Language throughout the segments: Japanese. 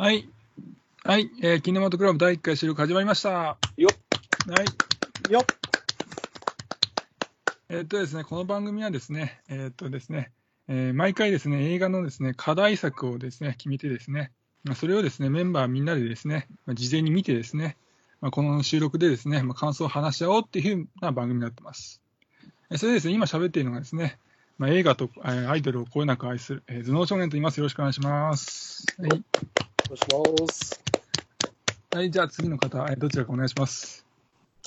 はい。はい。えー、キネマトクラブ第1回収録始まりました。よはい。よっえーっとですね、この番組はですね、えーっとですね、えー毎回ですね、映画のですね、課題作をですね、決めてですね、まあそれをですね、メンバーみんなでですね、まあ事前に見てですね、まあ、この収録でですね、まあ、感想を話し合おうっていうふうな番組になってます。えーそれでですね、今喋っているのがですね、まあ、映画と、えーアイドルをこよなく愛する、えー頭脳少年と言います。よろしくお願いします。はい。お願いします。はい、じゃあ次の方、えーどちらかお願いします。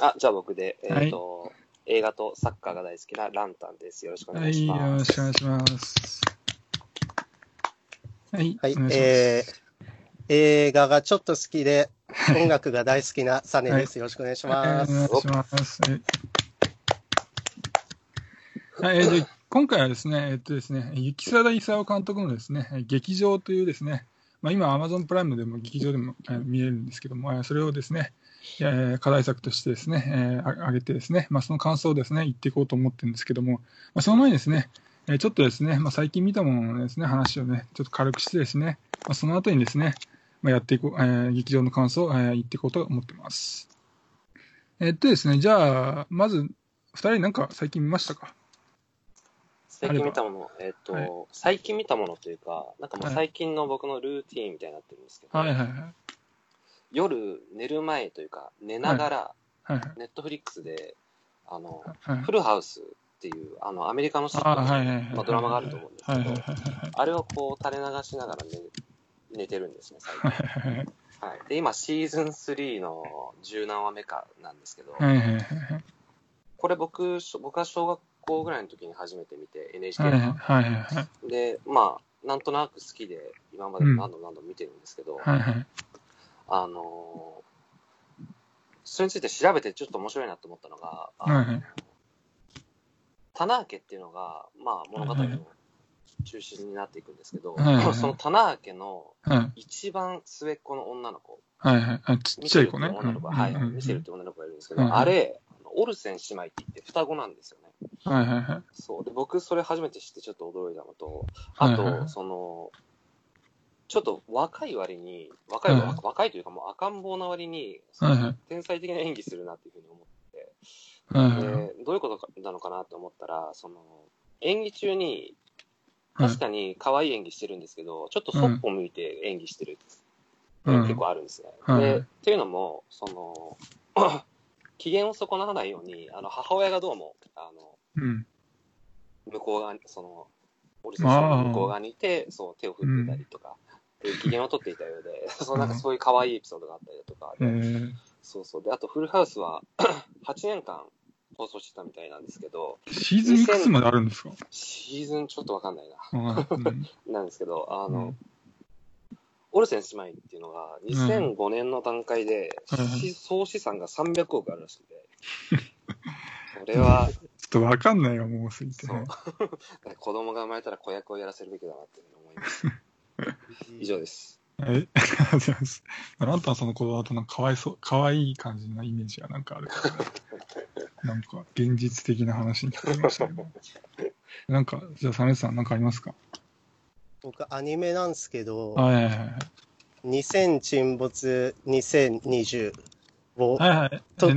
あ、じゃあ僕で、えっ、はいと、映画とサッカーが大好きなランタンです。よろしくおはい、よ願いします。ろしくお願いします。はい、はいお願いします。えー映画がちょっと好きで、音楽が大好きなサネです。よろしくお願いします。はいお願いします。はいはい、えーと今回はですね、えっとですね、雪貞勲監督のですね、劇場というですね、まあ、今、アマゾンプライムでも劇場でも見れるんですけども、それをですね、課題作としてですね、えーあ上げてですね、まあ、その感想をですね、言っていこうと思ってるんですけども、まあ、その前にですね、ちょっとですね、まあ、最近見たもののですね、話をね、ちょっと軽くしてですね、まあ、その後にですね、まあ、やっていこう、えー劇場の感想を、えー言っていこうと思ってます。えっとですね、じゃあ、まず、二人なんか最近見ましたか？最近見たもの、えっ、と、はい最近見たものというか、なんかもうはい最近の僕のルーティーンみたいになってるんですけど、はいはいはい。夜寝る前というか、寝ながら、ネットフリックスで、あの、はい。フルハウスっていう、あの、アメリカのシットあはいはいはい。まあ、ドラマがあると思うんですけど。あれをこう垂れ流しながら寝寝てるんですね、最近。はいで今、シーズン3の十何話目かなんですけど、これ僕、僕は小学校ぐらいの時に初めて見て、NHK はい。で、はいはいはい。で、まあ、なんとなく好きで、今まで何度も何度も見てるんですけど、はいはい。あのーそれについて調べてちょっと面白いなと思ったのが、はいはい。棚家っていうのが、まあ、物語の中心になっていくんですけど、はいはい その棚家のはい一番末っ子の女の子、はいはい。あ、ちっちゃい子ね。いう女の子が、はい、うんうんうんミシェルっていう女の子がいるんですけど、うんうんあれ、オルセン姉妹って言って双子なんですよね。はいはいはい。そう。で、僕、それ初めて知ってちょっと驚いたのと、あと、はいはいはいその、ちょっと若い割に、若い、はいはい若いというかもう赤ん坊な割に、そのはいはい天才的な演技するなっていうふうに思って、はいはいはい。でどういうことかなのかなと思ったら、その、演技中に、はい確かに可愛い演技してるんですけど、ちょっとそっぽ向いて演技してるっていうのが結構あるんですね。うんはいで、っていうのも、その、機嫌を損なわないように、あの、母親がどうも、あの、うん。向こう側に、その、オルセンさんの向こう側にいて、そう、手を振っていたりとか、う機嫌を取っていたようで、そう、なんかそういう可愛いエピソードがあったりだとか、えー、そうそう。で、あと、フルハウスは、8年間放送してたみたいなんですけど、シーズンいくつまであるんですか？シーズンちょっとわかんないはいうん。な。なんですけど、あの、うん。オルセン姉妹っていうのが、2005年の段階で、総資産が300億あるらしくて、これは、とわかんないよ、もうすぎて。そう 子供が生まれたら子役をやらせるべきだなって思います。以上です。え、ありがとうございます。ランタンさんの子供だとなんかかわいそう、かわいい感じなイメージがなんかあるからね。なんか現実的な話に聞こえましたけど。なんか、じゃあ、サネさんなんかありますか？僕、アニメなんですけど、はいはいはい。2000沈没2020をはいはい。途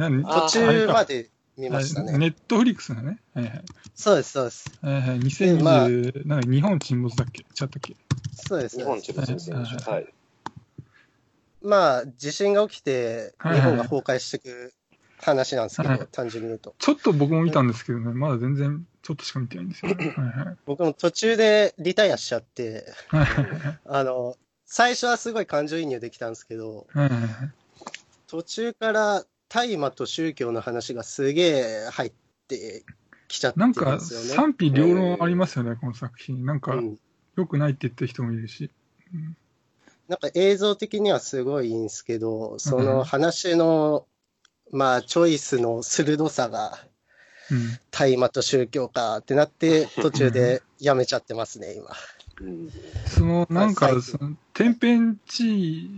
中まで見ましたね。ネットフリックスだね。はいはい。そうです、そうです。はいはい。2020、まあなんか日本沈没だっけ？ちゃったっけ？そうです。日本中部先生はいはい。まあ、地震が起きて、日はいはい本が崩壊していく話なんですけど、はい単純に言うと。ちょっと僕も見たんですけどね、まだ全然ちょっとしか見てないんですよ。はいはい。僕も途中でリタイアしちゃって、はいはいあの、最初はすごい感情移入できたんですけど、はいはい途中から大麻と宗教の話がすげえ入ってきちゃってるんなんか。賛否両論ありますよね、この作品。なんかうん良くないって言ってる人もいるし。なんか映像的にはすごいいいんですけど、そうんの話の、まあ、チョイスの鋭さがうん。大麻と宗教かってなって、途中でやめちゃってますね、今。うんその、なんかその天変地異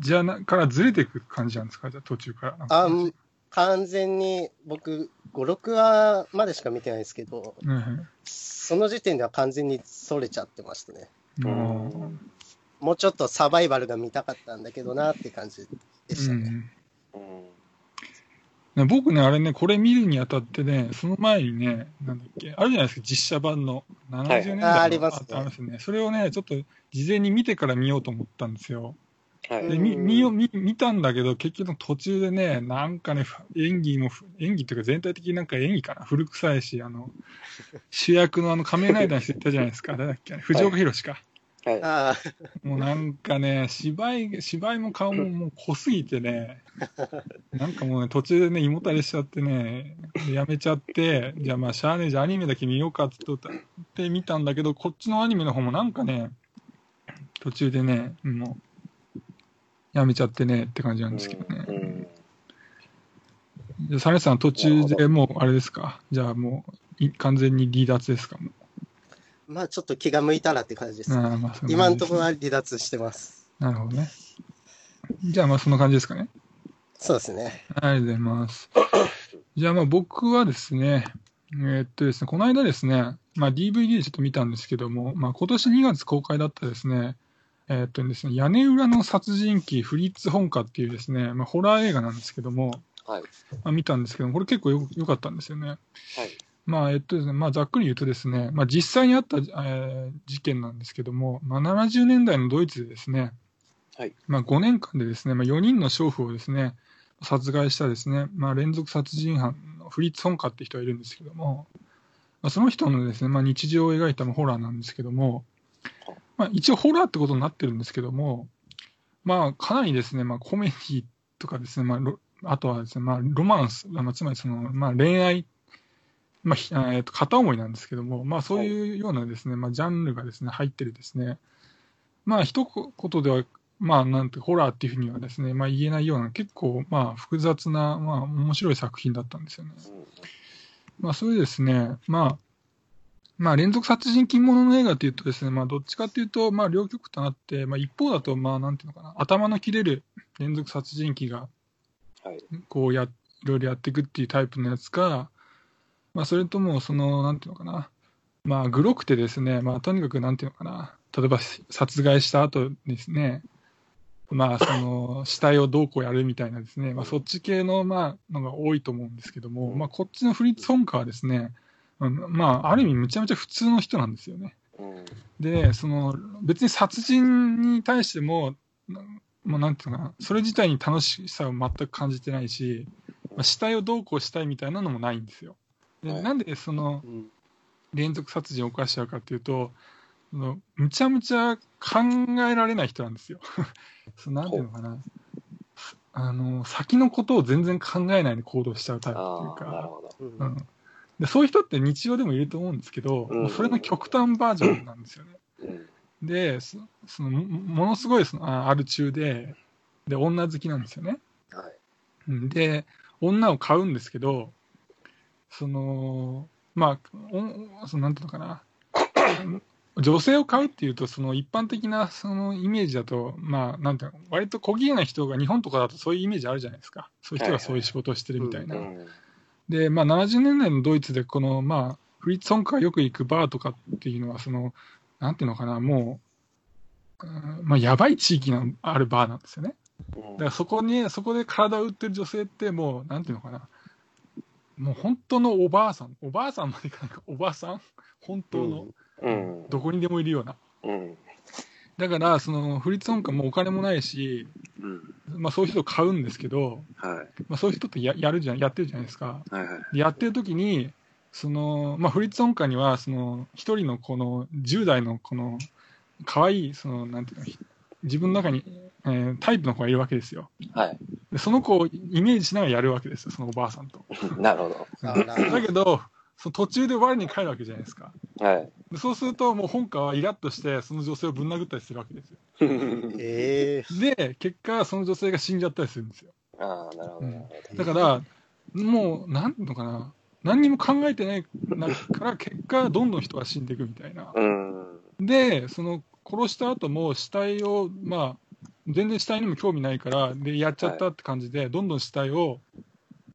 じゃな、からずれていく感じなんですか？じゃあ途中から。あん完全に僕、5、6話までしか見てないですけど、はいはいその時点では完全にそれちゃってましたね。もうちょっとサバイバルが見たかったんだけどなって感じでしたね。うんうん。ね僕ね、あれね、これ見るにあたってね、その前にね、なんだっけ、あるじゃないですか、実写版の。70年代の、あありますねすね。それをね、ちょっと事前に見てから見ようと思ったんですよ。はい。で、み見よ見見たんだけど、結局途中でね、なんかね、ふ演技もふ、演技っていうか全体的になんか演技かな、古臭いし、あの、主役のあの仮面ライダーの人いたじゃないですか、誰だっけ、藤岡弘か。はい。ああ、もうなんかね、芝居、芝居も顔ももう濃すぎてね、なんかもうね、途中でね、胃もたれしちゃってね、でやめちゃって、じゃあまあ、しゃあねえじゃあアニメだけ見ようかって言って見たんだけど、こっちのアニメの方もなんかね、途中でね、もう、やめちゃってねって感じなんですけどね。うん。じゃあ、サネさん途中でもう、あれですか？じゃあもう、い完全に離脱ですか？もまあちょっと気が向いたらって感じです。うああまあそんな今の感じですねところは離脱してます。なるほどね。じゃあまあ、そんな感じですかね。そうですね。ありがとうございます。じゃあまあ僕はですね、えーっとですね、この間ですね、まあ DVD でちょっと見たんですけども、まあ今年2月公開だったですね、えーっとですね、屋根裏の殺人鬼フリッツ本家っていうですね、まあホラー映画なんですけども、はい。まあ見たんですけども、これ結構よ良かったんですよね。はい。まあ、えっとですね、まあ、ざっくり言うとですね、まあ、実際にあった、えー事件なんですけども、まあ、70年代のドイツでですね、はい。まあ、5年間でですね、まあ、4人の娼婦をですね、殺害したですね、まあ、連続殺人犯のフリッツ・ホンカって人がいるんですけども、まあ、その人のですね、まあ、日常を描いたまあホラーなんですけども、まあ、一応ホラーってことになってるんですけども、まあ、かなりですね、まあ、コメディとかですね、まあ、ロあとはですね、まあ、ロマンス、まあ、つまりその、まあ、恋愛、まあえっと、片思いなんですけども、まあ、そういうようなですね、まあ、ジャンルがですね、入ってるですね、まあ、一言では、まあ、なんて、ホラーっていうふうにはですね、まあ、言えないような、結構、まあ、複雑な、まあ、面白い作品だったんですよね。うんまあ、それでですね、まあ、まあ、連続殺人鬼ものの映画っていうとですね、まあ、どっちかっていうと、まあ、両極端あって、まあ、一方だと、まあ、なんていうのかな、頭の切れる連続殺人鬼が、はい。こうや、いろいろやっていくっていうタイプのやつか、まあ、それとも、その、なんていうのかな、まあ、グロくてですね、まあ、とにかく、なんていうのかな、例えば、殺害した後ですね、まあ、その、死体をどうこうやるみたいなですね、まあ、そっち系の、まあ、のが多いと思うんですけども、まあ、こっちのフリッツ・ホンカーはですね、まあ、ある意味、むちゃむちゃ普通の人なんですよね。で、その、別に殺人に対しても、なもうなんていうのかな、それ自体に楽しさを全く感じてないし、まあ、死体をどうこうしたいみたいなのもないんですよ。ではいなんでそのうん連続殺人を犯しちゃうかっていうと、そのむちゃむちゃ考えられない人なんですよ。そのなんていうのかな、あの、先のことを全然考えないで行動しちゃうタイプっていうか、で、そういう人って日常でもいると思うんですけど、うんそれの極端バージョンなんですよね。うん。で、そそのもものすごいそのあアル中で、で、女好きなんですよね。はい。うんで、女を買うんですけど、その、まあ、おそのなんていうのかな、女性を買うっていうと、その一般的なそのイメージだと、まあ、なんていうの、割と小気な人が日本とかだとそういうイメージあるじゃないですか。そういう人がそういう仕事をしてるみたいな。うん。で、まあ、70年代のドイツで、この、まあ、フリッツ・ソンカーがよく行くバーとかっていうのは、その、なんていうのかな、もう、うんまあ、やばい地域のあるバーなんですよね。だからそこに、そこで体を売ってる女性って、もう、なんていうのかな、もう本当のおばあさん、おばあさんまでいかないか、おばあさん？本当の、うん。どこにでもいるような。うん。だから、その、フリッツ・ソンカーもお金もないし、うん。まあ、そういう人を買うんですけど、はい。まあ、そういう人ってややるじゃん、やってるじゃないですか。はいはい。でやってる時に、その、まあ、フリッツ音感には、その、一人のこの、10代のこの、可愛い、その、なんていうの、ひ自分の中に、えータイプの子がいるわけですよ。はい。でその子をイメージしながらやるわけですよ、そのおばあさんと。なるほど。だけど、その途中で我に返るわけじゃないですか。はい。でそうすると、もう本家はイラッとして、その女性をぶん殴ったりするわけですよ。ええで、結果、その女性が死んじゃったりするんですよ。ああ、なるほど。だから、もう、なんていうのかな、何にも考えてないなから、結果、どんどん人が死んでいくみたいな。ど。うん。で、その殺した後も死体を、まあ、全然死体にも興味ないから、で、やっちゃったって感じで、どんどん死体を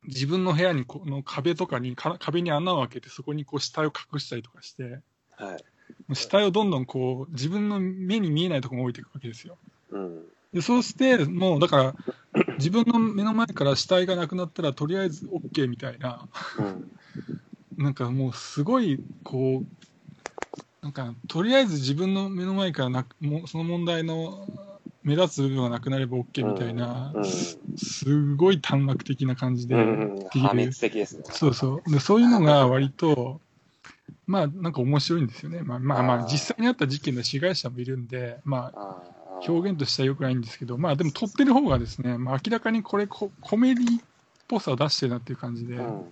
自分の部屋にこの壁とかに、か壁に穴を開けて、そこにこう死体を隠したりとかして、はい。死体をどんどんこう、自分の目に見えないところに置いていくわけですよ。うん。でそうして、もうだから、自分の目の前から死体がなくなったら、とりあえず OK みたいな、うん。なんかもうすごい、こう、なんか、とりあえず自分の目の前からなくもうその問題の目立つ部分がなくなれば OK みたいな、うん。すごい短絡的な感じでうん。でき破滅る。的ですね。そうそう。で、そういうのが割と、まあ、なんか面白いんですよね。まあまあまあ、実際にあった事件の被害者もいるんで、まあ、表現としては良くないんですけど、まあでも撮ってる方がですね、まあ明らかにこれココメディっぽさを出してるなっていう感じで、うん。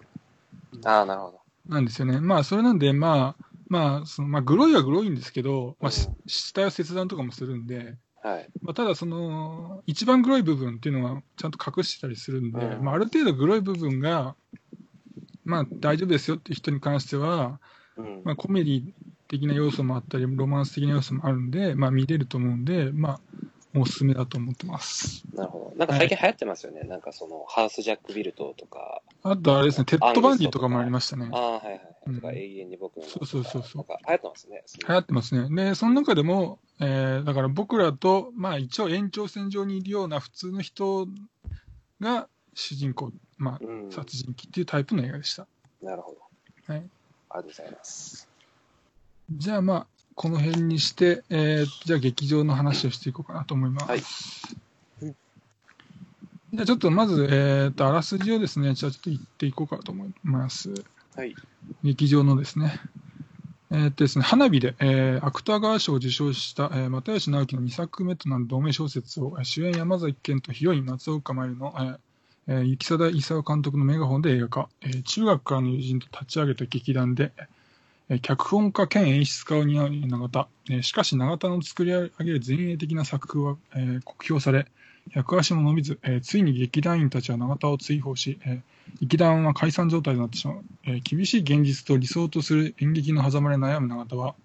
ああ、なるほど。なんですよね。まあそれなんで、まあ、まあ、そのまあ、グロいはグロいんですけど、まあ、死体を切断とかもするんで、はい。まあ、ただその、一番グロい部分っていうのはちゃんと隠してたりするんで、うんまあある程度グロい部分が、まあ大丈夫ですよっていう人に関しては、うん。まあ、コメディ的な要素もあったり、ロマンス的な要素もあるんで、まあ、見れると思うんで、まあ、おすすめだと思ってます。なるほど。なんか最近流行ってますよね。なんかその、ハウスジャックビルトとか、あとあれですね、テッドバンディとかもありましたねあ。あ、はいはい。うんとか、永遠に僕の。そうそうそうそう流行ってますね。流行ってますね。で、その中でも、えーだから僕らと、まあ一応延長線上にいるような普通の人が主人公、まうんあ、殺人鬼っていうタイプの映画でした。なるほど。はい。ありがとうございます。じゃあまあ、この辺にして、えーじゃあ劇場の話をしていこうかなと思います。はいじゃあちょっとまず、えーと、あらすじをですね、じゃあちょっと言っていこうかと思います。はい。劇場のですね、えーっとですね、花火で、えー芥川賞を受賞した、えー又吉直樹の2作目となる同名小説を、えー主演山崎賢とヒロイン松岡茉優の、えーえー雪貞勲監督のメガホンで映画化、えー中学からの友人と立ち上げた劇団で、えー脚本家兼演出家を担う永田、えーしかし永田の作り上げる前衛的な作風は、えー酷評され、百足も伸びず、えーついに劇団員たちは永田を追放し、えー劇団は解散状態となってしまう。えー厳しい現実と理想とする演劇の狭間で悩む永田は、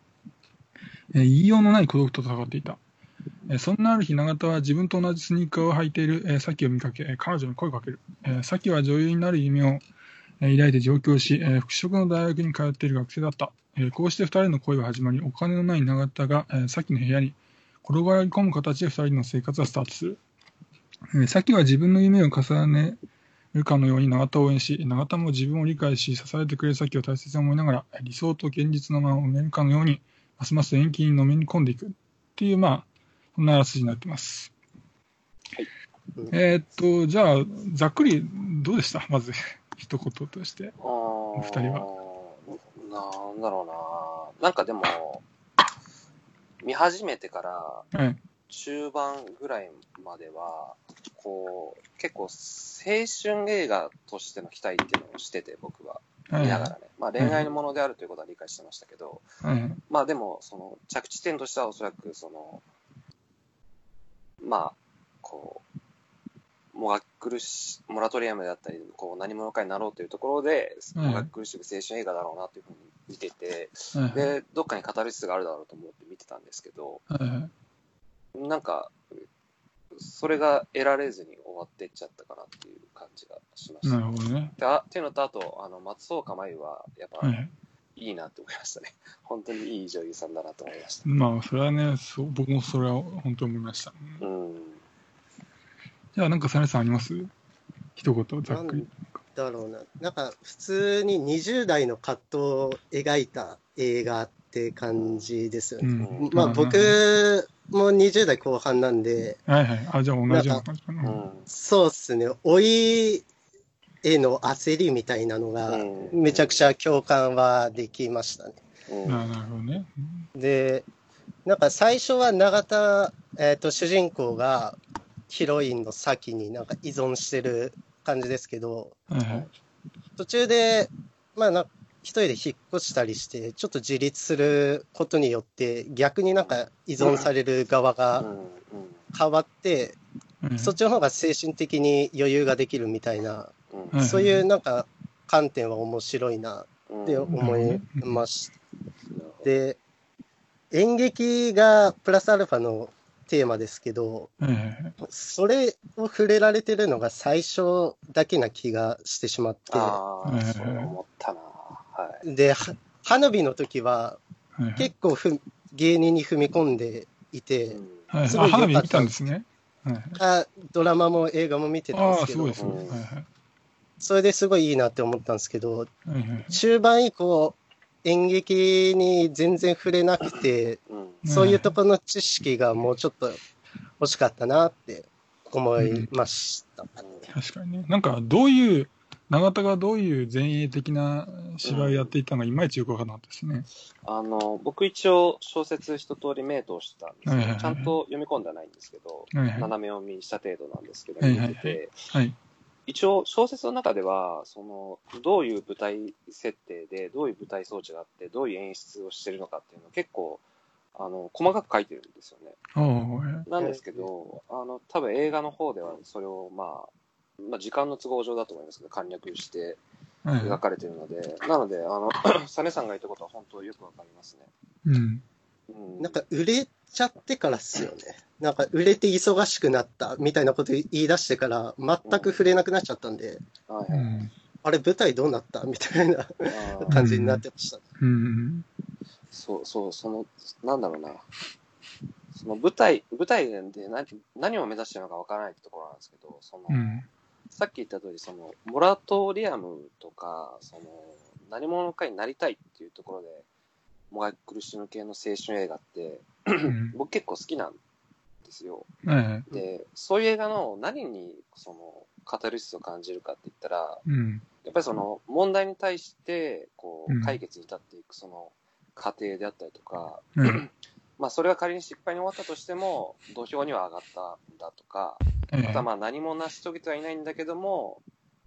えー言いようのない孤独と戦っていた。えーそんなある日、永田は自分と同じスニーカーを履いている、えー、を見かけ、えー彼女に声をかける。えー、は女優になる夢を、え抱いて上京し、えー服飾の大学に通っている学生だった。えーこうして二人の恋は始まり、お金のない永田が、えーの部屋に転がり込む形で二人の生活はスタートする。えーサキは自分の夢を重ねるかのように永田を応援し、永田も自分を理解し、支えてくれる先を大切に思いながら、理想と現実の間を埋めるかのように、ますます延期にのめり込んでいくっていう、まあ、そんなあらすじになってます。うんえーっと、じゃあ、ざっくりどうでした？まず、一言として。お二人はなんだろうななんかでも、見始めてからはい。中盤ぐらいまでは、こう、結構青春映画としての期待っていうのをしてて、僕は。見ながらね。まあ恋愛のものであるということは理解してましたけど。まあでも、その着地点としてはおそらくその、まあ、こう、もが苦し、モラトリアムであったり、こう何者かになろうというところで、うんもが苦しく青春映画だろうなというふうに見てて、はい。で、どっかにカタルシスがあるだろうと思って見てたんですけど、なんか、それが得られずに終わってっちゃったかなっていう感じがしました。なるほどね。であっていうのと、あと、あの、松岡茉優は、やっぱ、はいはい。いいなって思いましたね。本当にいい女優さんだなと思いました。まあ、それはね、そう僕もそれは本当に思いました。うん。じゃあ、なんか、サネさんあります？一言、ざっくり。だろうな。なんか、普通に20代の葛藤を描いた映画って感じですようね。ん。まあ、うん僕も20代後半なんで、はいはい。あ、じゃあ同じような感じかな。うん。そうっすね。老いへの焦りみたいなのが、うんめちゃくちゃ共感はできましたね。うんあなるほどね。で、なんか最初は永田、えっ、と、主人公がヒロインの先になんか依存してる感じですけど、はいはい。途中で、まあな、一人で引っ越したりして、ちょっと自立することによって、逆になんか依存される側うが。変わって、はいそっちの方が精神的に余裕ができるみたいな、そういうなんか観点は面白いなうん。って思いましなるほどで、演劇がプラスアルファのテーマですけど。それを触れられてるのが最初だけな気がしてしまって、ああ、うんそれ思ったな。はい。で、は花火の時は、はいはい結構ふ芸人に踏み込んでいて、うんはいすごい良かったあ花火見たんですね。はいはいあドラマも映画も見てたんですけどすごいですね。うんはいはいそれですごいいいなって思ったんですけどはいはい中盤以降演劇に全然触れなくてうんうんそういうところの知識がもうちょっと欲しかったなって思いました。確かにね。なんか、どういう、永田がどういう前衛的な芝居をやっていたのか、いまいちよくわからなかったですね。あの、僕一応小説一通り目通したんですけど、はいはいはいちゃんと読み込んではないんですけど、はいはい。斜め読みした程度なんですけど、はいはいはい見てて、はい。一応小説の中では、その、どういう舞台設定で、どういう舞台装置があって、どういう演出をしてるのかっていうのを結構、あの、細かく書いてるんですよね。なんですけど、あの、多分映画の方ではそれを、まあ、まあ、時間の都合上だと思いますけど、簡略してはい描かれてるので、なので、あの、サネさんが言ったことは本当よくわかりますね。うん。うん。なんか売れちゃってからっすよね。なんか売れて忙しくなったみたいなこと言い出してから全く触れなくなっちゃったんで、うはいはい。ん。あれ舞台どうなったみたいな感じになってました。うん。そうそう、その、なんだろうな。その舞台、舞台で何何を目指してるのかわからないってところなんですけど、その、うん。さっき言った通り、その、モラトリアムとか、その、何者かになりたいっていうところで、もがき苦しむ系の青春映画って、うん僕結構好きなんですよ。で、そういう映画の何に、その、カタルシスを感じるかって言ったら、うん。やっぱりその、問題に対して、こう解決に至っていく、その、過程であったりとか、うんまあ、それが仮に失敗に終わったとしても、土俵には上がったんだとか、はいまたまあ何も成し遂げてはいないんだけども、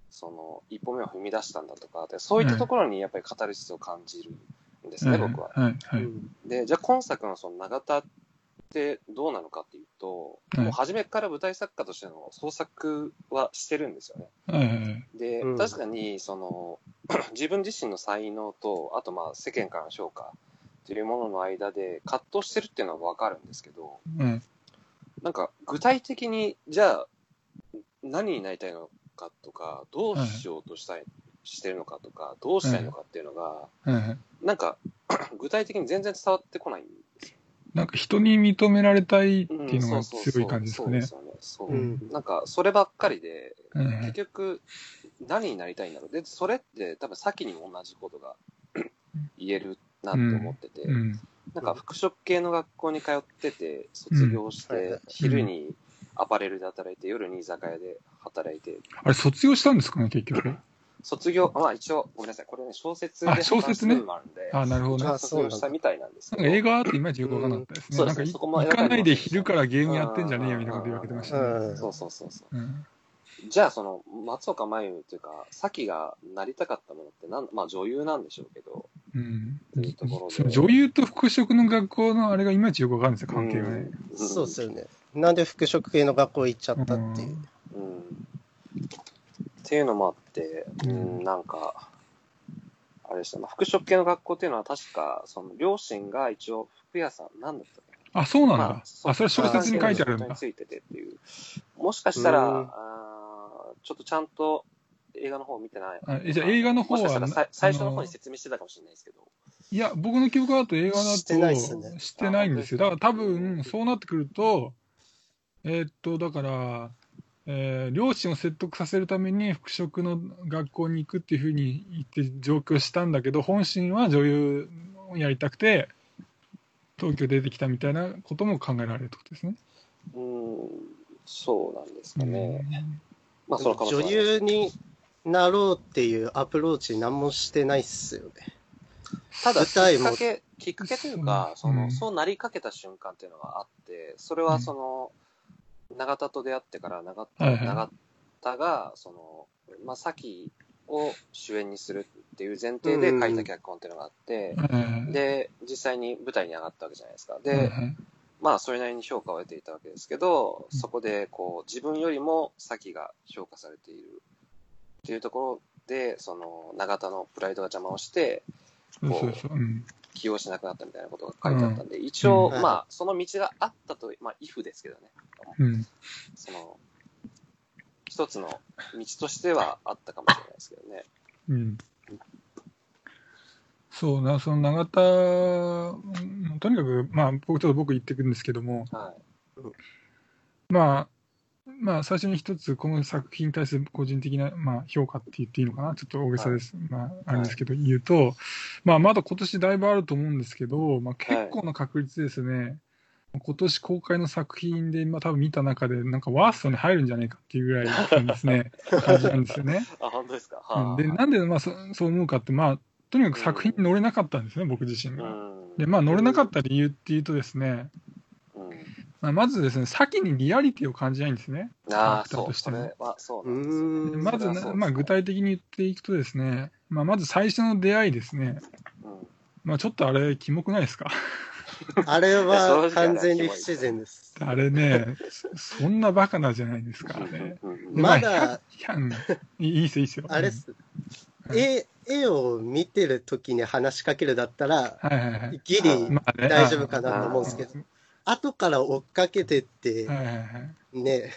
その一歩目を踏み出したんだとか、でそういったところにやっぱりカタルシスを感じるんですね、僕は。はいはい。うんで、じゃあ今作のその永田ってどうなのかっていうと、はいもう初めから舞台作家としての創作はしてるんですよね。はいはい。で、うん確かにその 自分自身の才能と、あとまあ世間からの評価っていうものの間で葛藤してるっていうのはわかるんですけど、うん。なんか具体的にじゃあ何になりたいのかとかどうしようとしたい、してるのかとかどうしたいのかっていうのが。なんか 具体的に全然伝わってこないんですよ。なんか人に認められたいってうんいうのが強い感じですかね。そうですよね。そう。うんなんかそればっかりではいはい結局何になりたいんだろう。でそれって多分先にも同じことが言えるなと思ってて、うん。なんか服飾系の学校に通ってて卒業して昼にアパレルで働いて夜に居酒屋で働いて。あれ、卒業したんですかね、結局？卒業、まあ一応、ごめんなさい、これね、小説であ小説ね。話す部分もあるんで、あ、なるほど卒業したみたいなんですけど、なんか映画っていまいちよくわからなかったですね。うん。なんかいそうです。ねそこも行かないで昼からゲームやってんじゃねえよみたいなこと言われてましたね。うん。そうそうそうそう。うんじゃあ、その、松岡真優というか、咲がなりたかったものってなん、まあ女優なんでしょうけど、うんっていうところでその女優と服飾の学校のあれがいまいちよくわかるんですよ、関係がね。うんそうですよね。なんで服飾系の学校行っちゃったっていう。うん。っていうのもあって、うん、なんか、あれでした、まあ、服飾系の学校っていうのは確か、その両親が一応服屋さん、なんだったあ、そうなんだ。まあ、それは小説に書いてあるんだ。についててっていう。もしかしたら、うんあーちょっとちゃんと映画の方を見てない。あえじゃあ映画の方しかしたらさ最初の方に説明してたかもしれないですけど。いや、僕の記憶だと映画だとしてないっすねしてないんですよ。だから多分、そうなってくると、えーっと、だから、えー両親を説得させるために服飾の学校に行くっていうふうに言って上京したんだけど、本心は女優をやりたくて、東京出てきたみたいなことも考えられるってことですね。うん、そうなんですかね。うんまあ、その可能性は女あります。優になろうっていうアプローチ何もしてないっすよね。ただ、舞台も。きっかけ、きっかけというか、うん。その、うん。そうなりかけた瞬間っていうのがあって、それはその、永田と出会ってから永田、はいはい。永田が、その、まあ、咲を主演にするっていう前提で書いた脚本っていうのがあって、はいで、実際に舞台に上がったわけじゃないですか。はいで、はいまあ、それなりに評価を得ていたわけですけど、そこで、こう、自分よりも咲が評価されているっていうところで、その、永田のプライドが邪魔をして、そう起用しなくなったみたいなことが書いてあったんで、一応、うん。まあ、その道があったと、まあ、イフですけどね。うん。その、一つの道としてはあったかもしれないですけどね。うんそうな、その永田、うんとにかく、まあ、僕ちょっと僕言ってくるんですけども、はい。まあ、まあ、最初に一つ、この作品に対する個人的な、まあ、評価って言っていいのかな、ちょっと大げさです、まあ、あれですけど、言うと、まあ、まだ今年だいぶあると思うんですけど、まあ、結構な確率ですね、今年公開の作品で、まあ、多分見た中で、なんかワーストに入るんじゃないかっていうぐらいのですね、感じなんですよね。あ、本当ですか。はうん。で、なんで、まあ、そそう思うかって、まあ、とにかく作品に乗れなかったんですね、僕自身うが。ん。で、まあ、乗れなかった理由っていうとですね、うん。まあ、まずですね、先にリアリティを感じないんですね。キャラクターとしても。まずねまあ、具体的に言っていくとですね、まあ、まず最初の出会いですね。うんまあ、ちょっとあれ、キモくないですか？あれは完全に不自然です。あれね、そそんなバカなじゃないですか、あれ。うんうんでまだ、いいいいっすよ、いいっすよ。あれっす。はい絵、絵を見てる時に話しかけるだったら、はいはいはい。ギリ大丈夫かなと思うんですけどあ、後から追っかけてってはいはいはい。ね、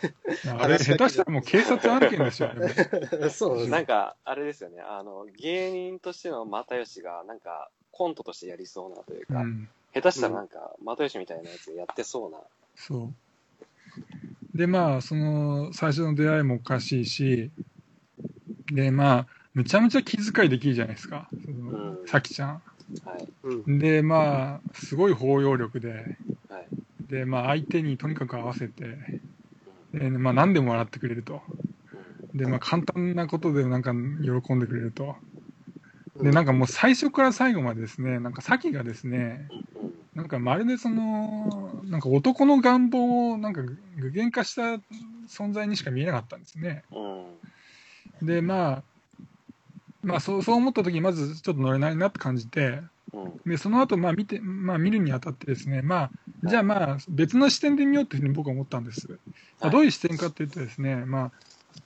あれ、下手したらもう警察案件ですよ、ね そう なんか、あれですよね、あの、芸人としての又吉が、なんか、コントとしてやりそうなというか、うん。下手したらなんか、又吉みたいなやつやってそうな。そう。で、まあ、その、最初の出会いもおかしいし、で、まあ、むちゃむちゃ気遣いできるじゃないですか、そのうんさきちゃん。はい。うん。で、まあ、すごい包容力で、はい。で、まあ、相手にとにかく合わせて、うんで、まあ、何でも笑ってくれると。うんで、まあ、簡単なことでなんか喜んでくれると。で、なんかもう最初から最後までですね、なんかさきがですね、うんなんかまるでその、なんか男の願望をなんか具現化した存在にしか見えなかったんですね。うん。で、まあ、まあそうそう思った時にまずちょっと乗れないなって感じて、うん。で、その後、まあ見て、まあ見るにあたってですね、まあ、じゃあまあ別の視点で見ようっていうふうに僕は思ったんです。まあはいどういう視点かっていうとですね、まあ、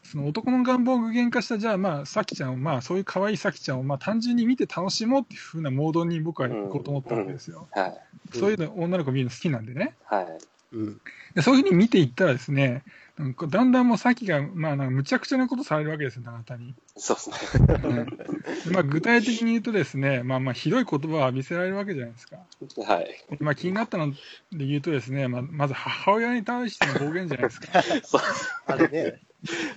その男の願望を具現化した、じゃあまあ、さきちゃんを、まあそういう可愛いさきちゃんを、まあ単純に見て楽しもうっていうふうなモードに僕は行こうと思ったわけですよ。はい。そういうの女の子見るの好きなんでね。はい。うん。でそういうふうに見ていったらですね、なんかだんだんもうさきが、まあなんかむちゃくちゃなことされるわけですよ、永田に。そうですね。うんでまあ、具体的に言うとですね、まあまあひどい言葉を浴びせられるわけじゃないですか。はい。でまあ、気になったので言うとですね、まあ、まず母親に対しての暴言じゃないですか。そう。あれね、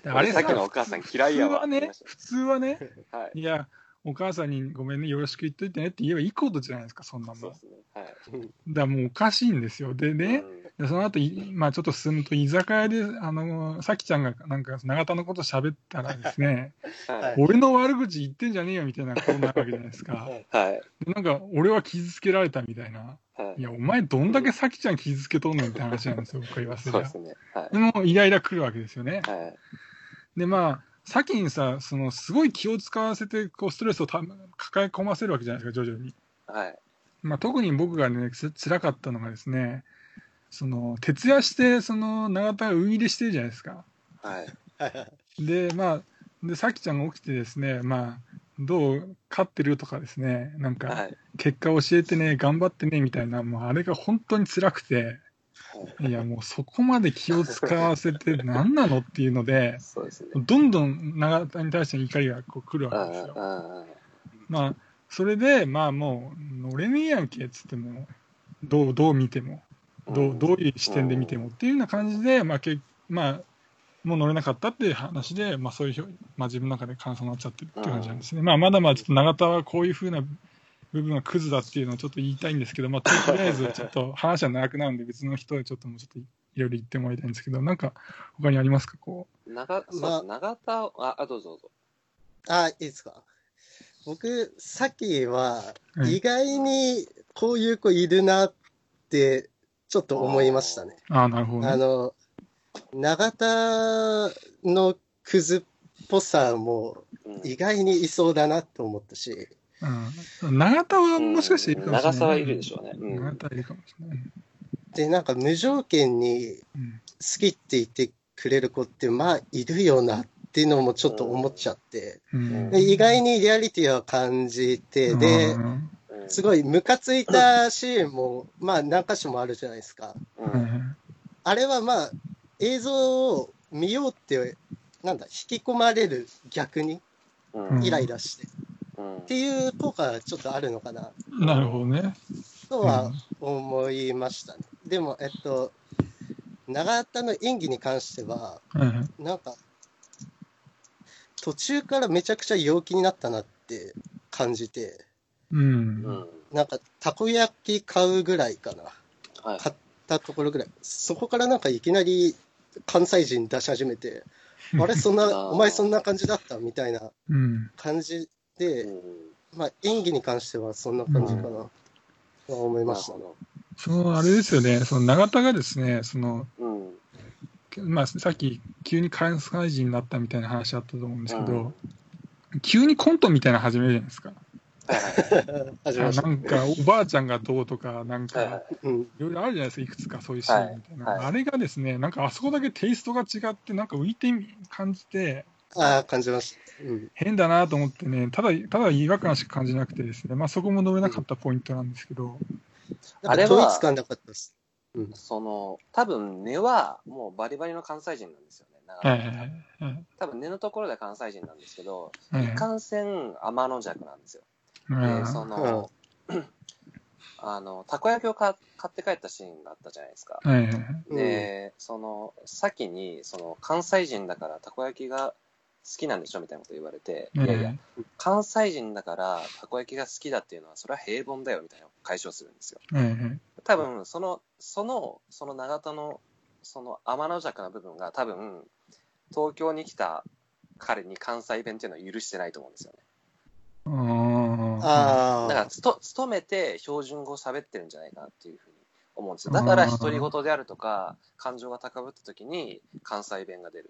であれさっきのお母さん嫌いやわ。普通はね、普通はね、はい。いや、お母さんにごめんね、よろしく言っといてねって言えばいいことじゃないですか、そんなもん。だかそうですね。はい。らもうおかしいんですよ。でね、でその後いまあちょっと進むと、居酒屋で、あの、さきちゃんがなんか永田のこと喋ったらですね、うん。ははいい。俺の悪口言ってんじゃねえよみたいなことになるわけじゃないですか。はい。でなんか、俺は傷つけられたみたいな。はいいや、お前どんだけさきちゃん傷つけとんねんって話なんですよ、僕は言わせりゃそうです。ね。はいで。も、イライラ来るわけですよね。はい。で、まあ、先にさ、その、すごい気を使わせて、こう、ストレスをた抱え込ませるわけじゃないですか、徐々に。はい。まあ、特に僕がね、つ辛かったのがですね、その、徹夜して、その、永田がウイ入れしてるじゃないですか。はい。で、まあ、で、さきちゃんが起きてですね、まあ、どう、勝ってるとかですね、なんか、はい。結果教えてね、頑張ってね、みたいな、もう、あれが本当に辛くて、いや、もうそこまで気を使わせて何なのっていうので、ね。どんどん永田に対しての怒りがこう来るうんわけですよ。うんまあ、それで、まあもう、乗れねえやんけっつっても、どう、どう見ても、どう、どういう視点で見てもっていうような感じで、まあ、けまあ、もう乗れなかったっていう話で、まあそういうまあ自分の中で感想になっちゃってるっていう感じなんですね。まあまだまだちょっと永田はこういうふうな部分がクズだっていうのをちょっと言いたいんですけど、まあとりあえずちょっと話は長くなるんで別の人でちょっともうちょっといろいろ言ってもらいたいんですけど、なんか他にありますか？こ長、そうです長田、あ、あ、どうぞどうぞ。あ、いいですか？僕、さっきは、はい。意外にこういう子いるなって、ちょっと思いましたね。う。ああ、なるほどね。あの、永田のクズっぽさもうん意外にいそうだなと思ったし、うん。永田はもしかしているかもしれない。長さはいるでしょうね。うん永田はいるかもしれない。で、なんか無条件にうん。好きって言ってくれる子って、まあ、いるよなっていうのもちょっと思っちゃって、うん。で意外にリアリティを感じて、でう、んうんすごいムカついたシーンも、まあ何箇所もあるじゃないですか。あれはまあ、映像を見ようって、なんだ、引き込まれる逆にうんイライラして。うんっていう効果がちょっとあるのかななるほどね。とは思いましたね。でも、えっと、永田の演技に関しては、うん。なんか、途中からめちゃくちゃ陽気になったなって感じて、うん。うん。なんか、たこ焼き買うぐらいかな。はい。買ったところぐらい。そこからなんかいきなり関西人出し始めて、あれ、そんな、お前そんな感じだったみたいなうん。感じうで、んまあ、演技に関してはそんな感じかな、とは思いましたその、あれですよね、その永田がですね、その、ど。うん。まあ、さっき急に関西人になったみたいな話あったと思うんですけど、うん急にコントみたいなの始めるじゃないですか。はいはい。なんか、おばあちゃんがどうとか、なんか、うん。いろいろあるじゃないですか、いくつかそういうシーンみたいな。はいはいあれがですね、なんかあそこだけテイストが違って、なんか浮いてみ感じて、ああ、感じました。うん。変だなと思ってね、ただ、ただ違和感しか感じなくてですね、まあそこも述べなかったポイントなんですけど、なんか統一感なかったです。うん。その、多分根はもうバリバリの関西人なんですよね。長野はいはいはい多分根のところでは関西人なんですけど、はいいかんせん天の弱なんですよ。はい。で、その、あの、たこ焼きを買買って帰ったシーンがあったじゃないですか。はいはいうんで、その、先に、その、関西人だからたこ焼きが好きなんでしょみたいなこと言われて、いやいや、関西人だからたこ焼きが好きだっていうのは、それは平凡だよみたいな解消するんですよ。はいはい多分、その、その、その長田の、その天の弱な部分が多分、東京に来た彼に関西弁っていうのは許してないと思うんですよね。あああだから、つと、勤めて標準語を喋ってるんじゃないかなっていうふうに思うんですよ。だから、独り言であるとか、感情が高ぶった時に関西弁が出る。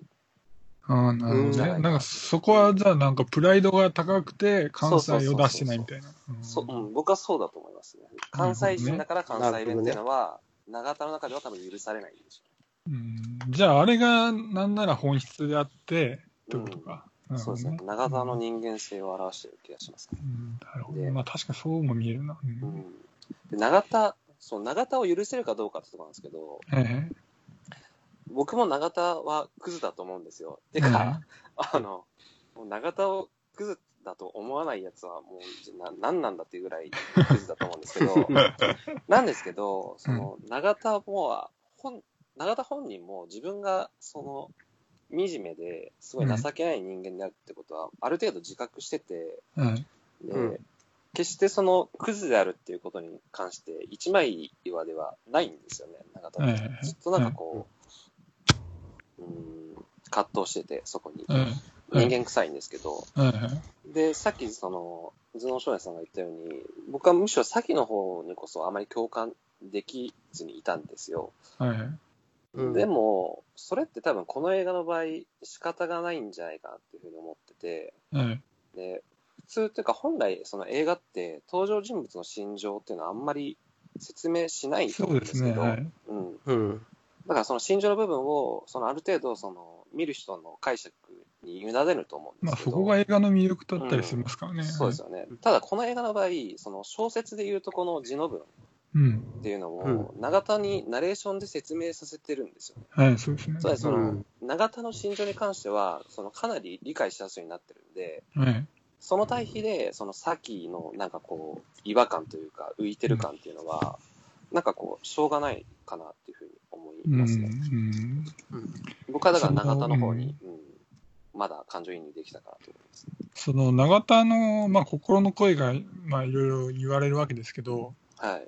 ああ、なるほどうんね。なんかそこはじゃあなんかプライドが高くて関西を出してないみたいな。そう、うん、僕はそうだと思いますね。関西人だから関西弁っていうのは、長田の中では多分許されないんでしうんじゃああれがなんなら本質であってってことか。ょう。なるほどそうですね。長田の人間性を表してる気がしますね。うんなるほど。でまあ確かにそうも見えるな。ううんん。で、長田、そう、長田を許せるかどうかってところなんですけど、はいはい僕も長田はクズだと思うんですよ。てか、あの、もう長田をクズだと思わないやつはもうな何なんだっていうぐらいクズだと思うんですけど、なんですけど、その長田も本、長田本人も自分がその惨めですごい情けない人間であるってことは、ある程度自覚してて、はいで、うん。決してそのクズであるっていうことに関して一枚岩ではないんですよね、ずっとなんかこう、うん、葛藤してて、そこに。人間臭いんですけど、で、さっきその、頭脳少年さんが言ったように、僕はむしろ先の方にこそあまり共感できずにいたんですよ。でも、それって多分この映画の場合仕方がないんじゃないかなっていうふうに思ってて、はいで、普通っていうか本来その映画って登場人物の心情っていうのはあんまり説明しないとそ思うんでけど、うね。はいうん。うん。だからその心情の部分を、そのある程度その見る人の解釈に委ねると思うんまあですけど。そこが映画の魅力だったりしますからね。そうですよね。ただこの映画の場合、その小説でいうとこの字の文うん。っていうのを、永田にナレーションで説明させてるんですよ。はい、そうですね。その、うん永田の心情に関しては、そのかなり理解しやすいようになってるんで、はい。その対比で、そのさきのなんかこう、違和感というか、浮いてる感っていうのは、なんかこう、しょうがないかなっていうふうに思いうん。うますね。ん。僕はだから永田の方に、うんまだ感情移入できたかなと思います。その永田の、まあ、心の声が、まあ、いろいろ言われるわけですけど、はい。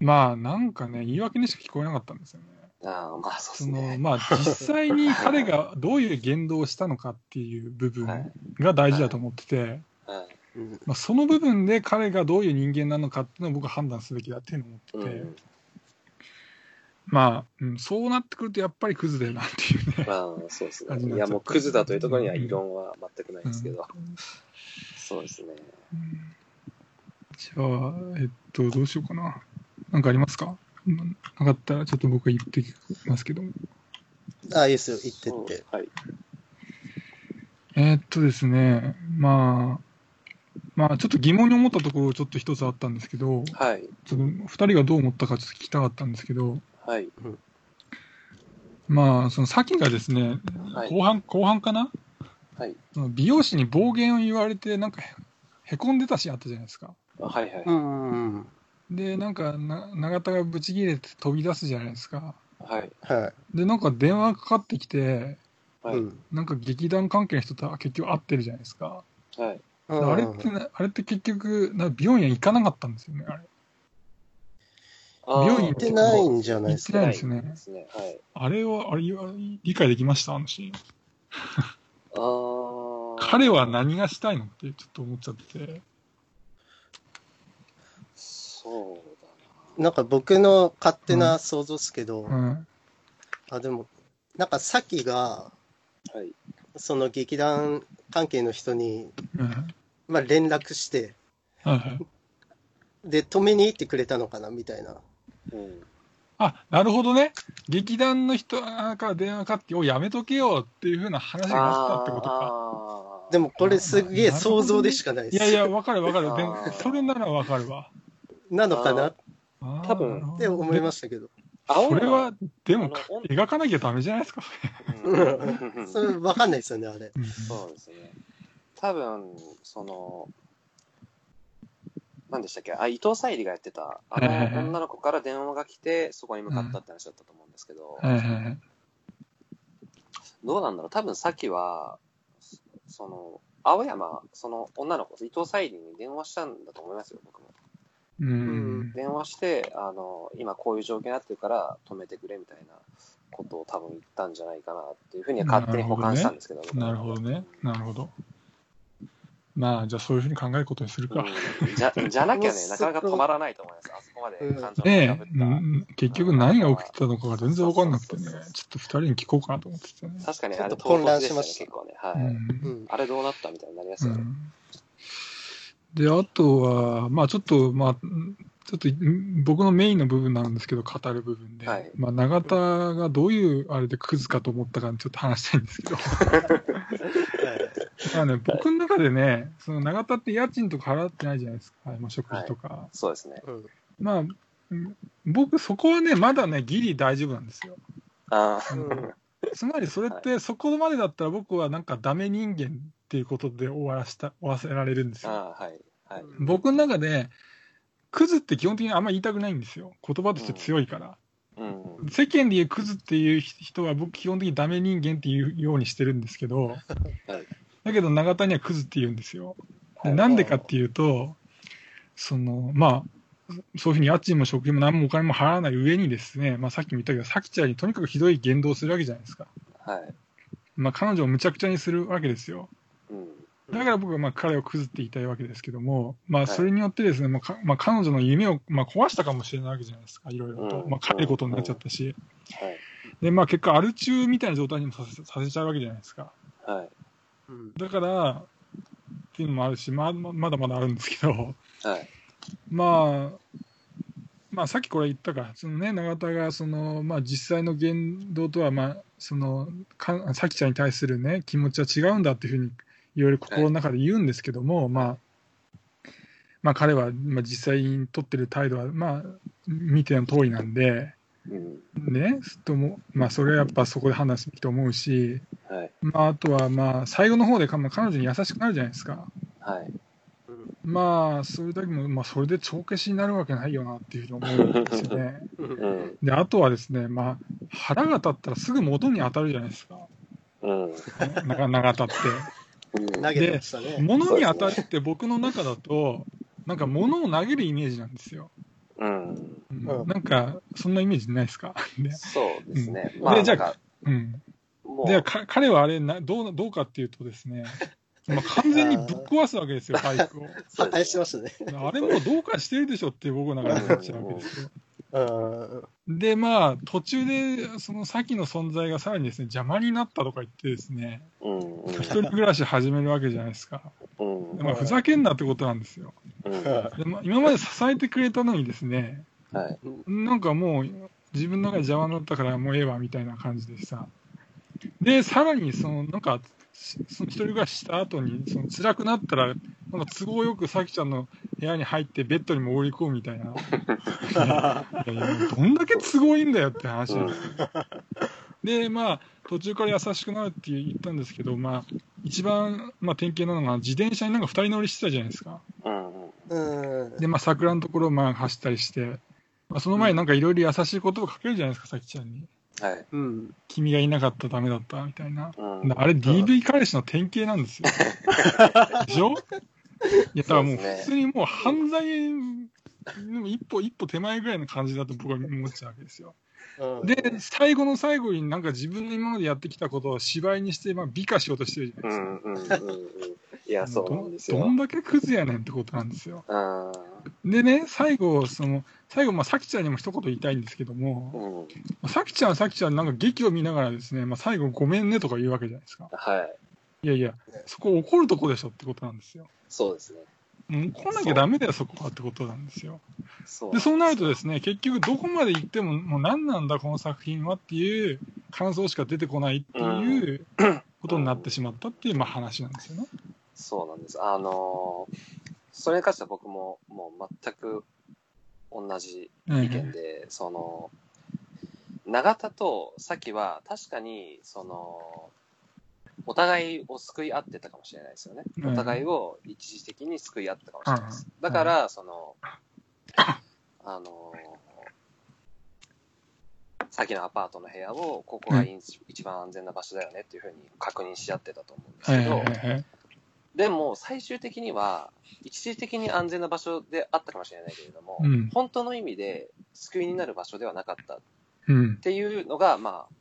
まあ、なんかね、言い訳にしか聞こえなかったんですよね。ああ、まあそうですその、ね。まあ、実際に彼がどういう言動をしたのかっていう部分はいが大事だと思ってて、はい。うんまあ、その部分で彼がどういう人間なのかっていうのを僕は判断すべきだっていうのをう思ってて、ん。まあ、うん、そうなってくるとやっぱりクズだよなっていうね。まあ、そうですね。いや、もうクズだというところには異論は全くないですけど、うんそうですね。じゃあ、えっと、どうしようかな。なんかありますか？うんなかったらちょっと僕は言ってきますけども。あ、いいですよ、言ってって。はい。えーっとですね、まあ、まあ、ちょっと疑問に思ったところちょっと一つあったんですけど、はい。ちょっと二人がどう思ったかちょっと聞きたかったんですけど、はい。まあ、そのさきがですね、はい後半、後半かな？はい。美容師に暴言を言われて、なんかへこんでたシーンあったじゃないですか。はいはい。うんうんで、なんかな、永田がブチ切れて飛び出すじゃないですか。はい。はで、なんか電話かかってきて、い。はい。うんなんか劇団関係の人と結局会ってるじゃないですか。はい。あれってね、あれって結局、な病院行かなかったんですよね、あれ。あー病院行ってないんじゃないですか。行ってないですねですね。はい。あれは、あれは理解できました、あのシーン。あー彼は何がしたいのってちょっと思っちゃって。そうだなんか僕の勝手な想像ですけど、うん。あ、でも、なんかさきが、な。はい。その劇団関係の人に、うん。まあ、連絡して。で、止めに行ってくれたのかなみたいな。うん。あ、なるほどね。劇団の人から電話かかって、おいやめとけよっていうふうな話があったってことか。かでもこれすげえ想像でしかないです。いやいや、わかるわかる。それならわかるわ。なのかな？多分なるほど。て思いましたけど。それは、でも描かなきゃダメじゃないですか、それうん。それわかんないですよね、あれ。うん。そうですね。多分、その、何でしたっけ？あ、伊藤沙莉がやってた、あの女の子から電話が来て、そこに向かったって話だったと思うんですけど、どうなんだろう？多分さっきは、その、青山、その女の子、伊藤沙莉に電話したんだと思いますよ、僕も。うん。電話して、あの、今こういう状況になってるから止めてくれみたいなことを多分言ったんじゃないかなっていうふうには勝手に保管したんですけど。なるほどね。なるほど。まあ、じゃあそういうふうに考えることにするか。うんじゃ、じゃなきゃね、なかなか止まらないと思います。あそこまで感情が結局何が起きてたのかが全然わかんなくてね、ちょっと二人に聞こうかなと思っててね。確かにあれちょっと混乱しました結構ね。はい。うんうん。あれどうなったみたいになりますよね。うんで、あとは、まあちょっと、まあ、ちょっとん僕のメインの部分なんですけど、語る部分で、はいまあ永田がどういうあれでクズかと思ったかにちょっと話したいんですけど、まあね、僕の中でね、その永田って家賃とか払ってないじゃないですか、まあ、食費とか。そうですね。うんまあ、うん僕そこはね、まだね、ギリ大丈夫なんですよ。ああ、うんつまりそれって、そこまでだったら僕はなんかダメ人間っていうことで終わらした、終わせられるんですよ。ああ、はい。はい。僕の中で、クズって基本的にあんま言いたくないんですよ。言葉として強いから。うん。世間で言うクズっていう人は僕基本的にダメ人間っていうようにしてるんですけど、だけど永田にはクズって言うんですよ。でなんでかっていうと、その、まあ、そういうふうに家賃も食費も何もお金も払わない上にですね、まあさっきも言ったけど、さきちゃんにとにかくひどい言動をするわけじゃないですか。はい。まあ彼女をむちゃくちゃにするわけですよ。うん。だから僕はまあ彼をクズって言いたいわけですけども、まあいそれによってですね、まあかまあ、彼女の夢をまあ壊したかもしれないわけじゃないですか、いろいろと。うんまあ帰ることになっちゃったし。はい。で、まあ結果アル中みたいな状態にもさせさせちゃうわけじゃないですか。はい。うんだから、っていうのもあるし、まあ、ままだまだあるんですけど、はい。まあ、まあさっきこれ言ったか、そのね、永田がその、まあ、実際の言動とは、まあ、そのか、さきちゃんに対するね、気持ちは違うんだっていうふうに、いろいろ心の中で言うんですけども、まあ、まあ彼は、まあ、実際に取ってる態度は、まあ、見ての通りなんで、うん。ね、ともまあ、それはやっぱそこで判断すべきと思うし、はい。まあ、あとは、まあ、最後の方でか、まあ、彼女に優しくなるじゃないですか。はい。まあ、それだけも、まあ、それで帳消しになるわけないよなっていうふうに思うんですよね。で、あとはですね、まあ、腹が立ったらすぐ元に当たるじゃないですか。うん。長長田って。うん投げてましたね。物に当たるって僕の中だと、なんか物を投げるイメージなんですよ。うん。なんか、そんなイメージないですか？で、そうですね。うんまあ、でじゃあうん。もう、で、か彼はあれなどう、どうかっていうとですね、まあ、完全にぶっ壊すわけですよ、バイクを。破壊してましたね。あれもうどうかしてるでしょって僕の中で思っちゃうわけですよ。うん。で、まあ、途中で、その先の存在がさらにですね、邪魔になったとか言ってですね、うん。うん。一人暮らし始めるわけじゃないですか。うん。まあ、ふざけんなってことなんですよ。うん。でまあ、今まで支えてくれたのにですね、はい。なんかもう、自分の中で邪魔になったからもうええわ、みたいな感じでさ。で、さらに、その、なんか、しその一人暮らしした後に、その辛くなったら、なんか都合よくさきちゃんの部屋に入ってベッドにもり込むみたいな。いやいやどんだけ都合いいんだよって話なんですよ。で、まあ、途中から優しくなるって言ったんですけど、まあ、一番、まあ、典型なのが、自転車になんか二人乗りしてたじゃないですか。で、まあ、桜のところをまあ走ったりして、まあ、その前になんかいろいろ優しい言葉かけるじゃないですか、さきちゃんに。はい。うん。君がいなかったらダメだったみたいな。うん。あれ DV 彼氏の典型なんですよ。でしょ？いや、だからもう普通にもう犯罪の一歩一歩手前ぐらいの感じだと僕は思っちゃうわけですよ。うんで、最後の最後になんか自分の今までやってきたことを芝居にして、まあ、美化しようとしてるじゃないですか。うんうんうんうん。いや、そうなんですよ。どどんだけクズやねんってことなんですよ。うん。でね、最後、その、最後、まあ、さきちゃんにも一言言いたいんですけども、うん。さきちゃんはさきちゃんなんか劇を見ながらですね、まあ、最後ごめんねとか言うわけじゃないですか。はい。いやいや、そこ怒るとこでしょってことなんですよ。そうですね。もう怒んなきゃダメだよ、そこはってことなんですよ。そう。で、そうなるとですね、結局どこまで行っても、もう何なんだ、この作品はっていう感想しか出てこないっていうことになってしまったっていう、まあ、話なんですよね。そうなんです。あのーそれに関しては僕ももう全く同じ意見で、その、永田と咲は確かに、その、お互いを救い合ってたかもしれないですよね。うんお互いを一時的に救い合ったかもしれないです。うんだから、その、あのー、先のアパートの部屋を、ここが一番安全な場所だよねっていうふうに確認し合ってたと思うんですはいけど。でも、最終的には、一時的に安全な場所であったかもしれないけれども、うん本当の意味で救いになる場所ではなかったっうん。ていうのが、まあ、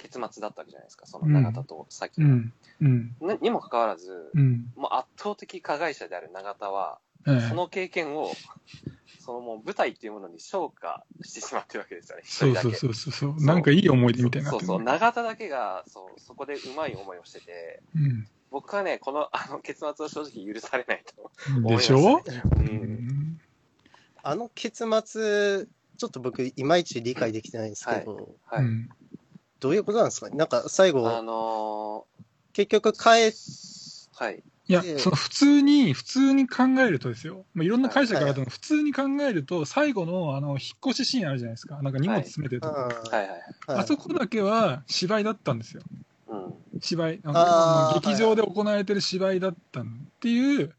結末だったわけじゃないですか、その永田とさっきの、うん。うん。なにもかかわらず、うん。もう圧倒的加害者である永田は、はいその経験を、そのもう舞台っていうものに昇華してしまってるわけですよね。そうそうそうそうそう。なんかいい思い出みたいになそうそう、永田だけが、そう、そこでうまい思いをしてて、うん僕はね、この、あの、結末は正直許されないと思いまでしょう。うんん。あの結末、ちょっと僕、いまいち理解できてないんですけど、はい。うんどういうことなんですか？ねなんか最あ後、の結局帰っー、はい。いやで、その普通に、普通に考えるとですよ。まあ、いろんな解釈があると思う普通に考えると、最後の、あの、引っ越しシーンあるじゃないですか。なんか荷物詰めてるとこ、うんはいはい。はいあそこだけは芝居だったんですよ。うん。芝居。あのあー劇場で行われてる芝居だったっていう、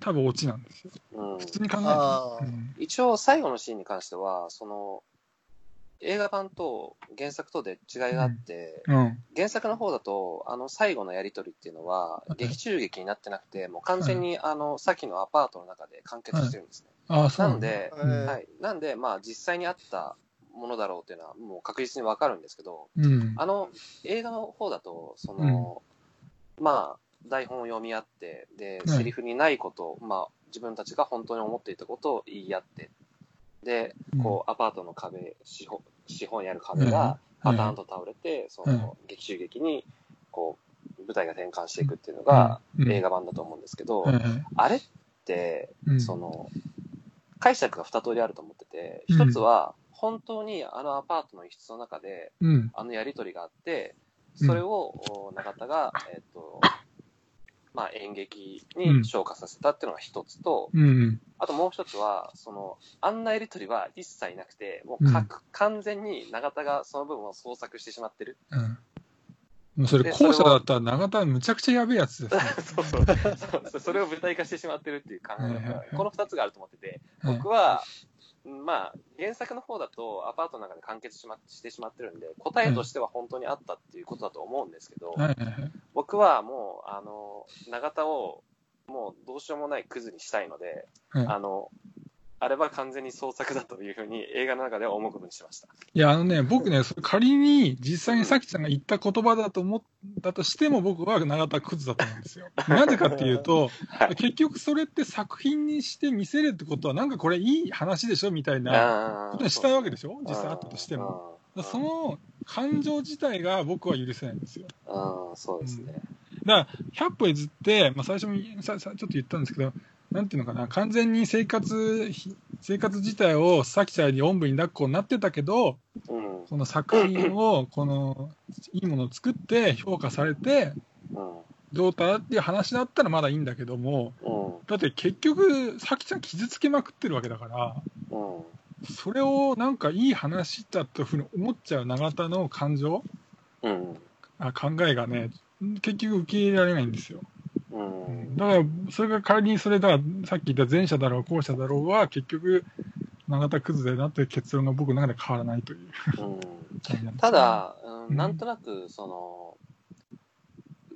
多分オチなんですよ。うん普通に考えるあーと。うん一応、最後のシーンに関しては、その、映画版と原作とで違いがあって、うん。原作の方だと、あの、最後のやりとりっていうのは、い劇中劇になってなくて、もう完全に、あの、さっきのアパートの中で完結してるんですね。ああ、そうなんだ。なんで、うんはい。なんで、まあ、実際にあったものだろうっていうのは、もう確実にわかるんですけど、うん。あの、映画の方だと、その、まあ、台本を読み合って、で、はいセリフにないことを、まあ、自分たちが本当に思っていたことを言い合って、で、こう、アパートの壁、四方四方にある壁がパターンと倒れて、その、劇中劇に、こう、舞台が転換していくっていうのが、うん。映画版だと思うんですけど、あれって、うん。その、解釈が二通りあると思ってて、うん。一つは、本当にあのアパートの一室の中で、うん。あのやりとりがあって、それを、お永田が、えっ、と、まあ、演劇に昇華させたっていうのが一つと、うん。あともう一つは、その、あんなやりとりは一切なくて、もうか、うん完全に永田がその部分を創作してしまってる。うん。もうそれ、で後者だったら永田むちゃくちゃやべえやつですね。そうそうそう。それを舞台化してしまってるっていう考えはいはいはいが、この二つがあると思ってて、はい僕は、まあ、原作の方だとアパートの中で完結し,、ま、してしまってるんで、答えとしては本当にあったっていうことだと思うんですけど。僕はもう、あの、永田を、もうどうしようもないクズにしたいので、はいあの、あれは完全に創作だというふうに映画の中では思うことにしました。いや、あのね、僕ね、仮に実際にさきちゃんが言った言葉だと思ったとしても、僕は永田はクズだと思うんですよ。なぜかっていうと、はい結局それって作品にして見せるってことは、なんかこれいい話でしょみたいなあことにしたいわけでしょ？実際あったとしても。その感情自体が僕は許せないんですよ。うん、そうですね。だから、100歩譲って、まあ、最初にささちょっと言ったんですけど、なんていうのかな、完全に生活、ひ生活自体をさきちゃんにおんぶに抱っこになってたけど、うん、この作品を、この、いいものを作って評価されて、うん、どうだっていう話だったらまだいいんだけども、うん、だって結局、さきちゃん傷つけまくってるわけだから、うん。それをなんかいい話だというふうに思っちゃう永田の感情、うん。あ考えがね、結局受け入れられないんですよ。うん。だから、それが仮にそれだ、さっき言った前者だろう、後者だろうは、結局、永田クズだよなという結論が僕の中で変わらないという。うん。た、だ、ううんん、なんとなく、その、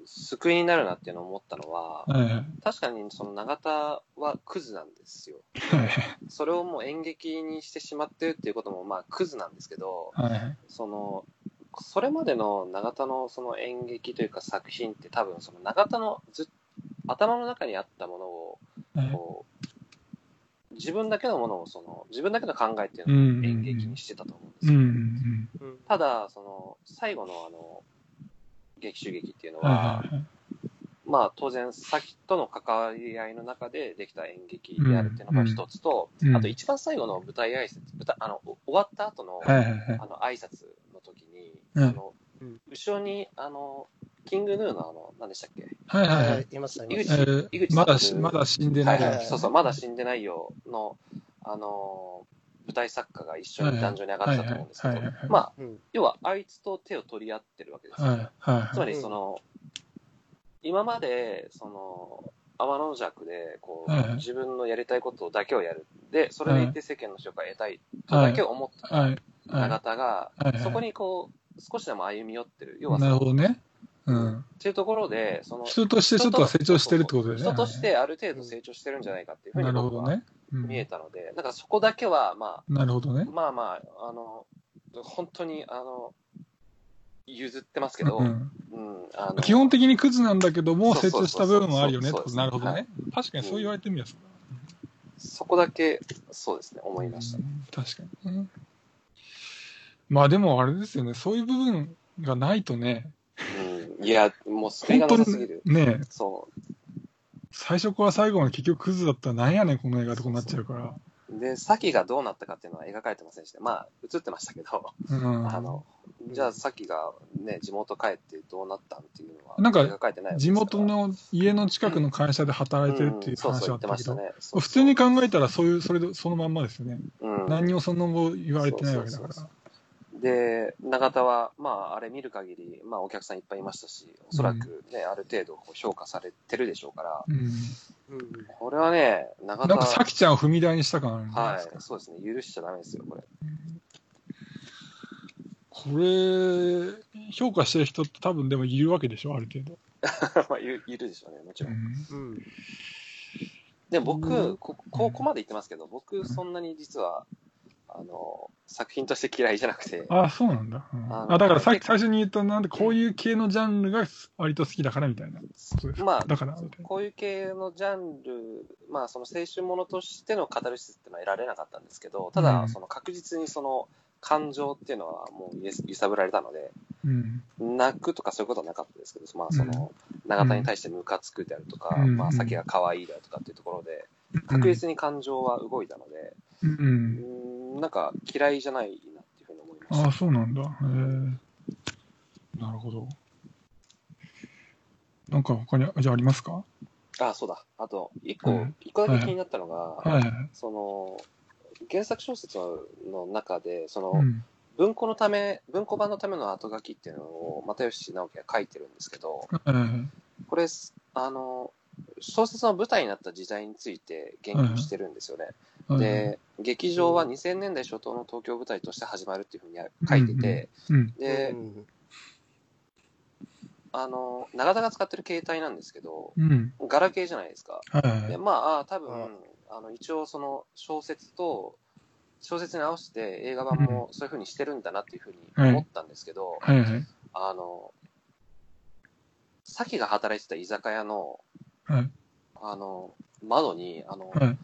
救いになるなっていうのを思ったのは、はいはい確かにその永田はクズなんですよ。はいそれをもう演劇にしてしまってるっていうこともまあクズなんですけど、はい。その、それまでの永田のその演劇というか作品って多分その永田のず頭の中にあったものをはいこう自分だけのものをその自分だけの考えっていうのを演劇にしてたと思うんですよ。うんうんうんただその最後のあの劇中劇っていうのうん。は。まあ当然先との関わり合いの中でできた演劇であるっていうのが一つと、うんうんあと一番最後の舞台挨拶、舞台あのお終わった後の、はいはいはい。あの挨拶の時に、うんあのうん後ろにあのキングヌーのあの何でしたっけ？はいはいははいい。いました、井口井口まだまだ死んでない。はいはいそうそうまだ死んでないよのあの舞台作家が一緒に壇上に上がってたと思うんですけどはいはいはいはい、まあうん要はあいつと手を取り合ってるわけですよ。はいはいつまはい。りその、今までその天の弱でこう、はいはい自分のやりたいことだけをやるでそれでいて世間の評価を得たいとだけ思ってたはい永は田が、いはいそこにこう少しでも歩み寄ってる要い。なるはそのほどね。うん。っていうところでその人としてちょっとは成長してるってことだよね。人としてある程度成長してるんじゃないかっていうふうなに僕は見えたので、なんかそこだけはまなるほどねあ。まあまああの本当にあの譲ってますけど、ううんんあの基本的にクズなんだけども、成長した部分もあるよねってこと。なるほどねはい。確かにそう言われてみやすそこだけそうですね思いました。確かにね。まあでもあれですよね、そういう部分がないとね、うん、いや、もう救いがすぎる。ね、そ最初から最後まで結局クズだったらなんやねん、この映画とこになっちゃうから。う。で、サキがどうなったかっていうのは描かれてませんでした。まあ、映ってましたけど、うんあの、じゃあサキがね、地元帰ってどうなったんっていうのは、なんか描かれてないわけ地元の家の近くの会社で働いてるっていう話はあったけど、普通に考えたらそういう、それで、そのまんまですよね。うん、何にもその後言われてないわけだからそうそう。で、永田は、まあ、あれ見る限り、まあ、お客さんいっぱいいましたし、おそらくね、ある程度こう評価されてるでしょうから、うん。うんこれはね、永田なんか、さきちゃんを踏み台にした感あるんじゃないはいですか。、そうですね、許しちゃダメですよ、これ。これ、評価してる人って多分でもいるわけでしょ、ある程度。まあ、いるでしょうね、もちろん。うんうんで、う僕、んこここまで言ってますけど、僕、そんなに実は、あの、作品として嫌いじゃなくて、あそうなんだ。うんあだからさ最初に言った、なんでこういう系のジャンルが割と好きだからみたいな。まあだから。こういう系のジャンル、まあ、その青春ものとしてのカタルシスっていうのは得られなかったんですけど、ただ、うんその確実にその感情っていうのはもう揺揺さぶられたので、うん。泣くとかそういうことはなかったですけど、まあ、その、永田に対してムカつくであるとか、うんまあ、先が可愛いであるとかっていうところで、確実に感情は動いたので、うん。う。うんん、なんか嫌いじゃないなっていうふうに思いました。あそうなんだ。へえ。なるほど。なんか他に、じゃあありますか？あ、そうだ。あと、一個、うん一個だけ気になったのが、はいはい。その、原作小説の中で、その、うん。文庫のため、文庫版のための後書きっていうのを、又吉直樹が書いてるんですけど、はいはいこれ、あの、小説の舞台になった時代について言及してるんですよね。はい。で、劇場は2000年代初頭の東京舞台として始まるっていうふうに書いてて、うん。で、うんあの、永田が使ってる携帯なんですけど、うん。ガラケーじゃないですか。で、まあ、あ多分、うんあの、一応その小説と、小説に合わせて映画版もそういう風にしてるんだなっていう風に思ったんですけど、はいはい。あの、さきが働いてた居酒屋の、はい。あの、窓に、あの、はい。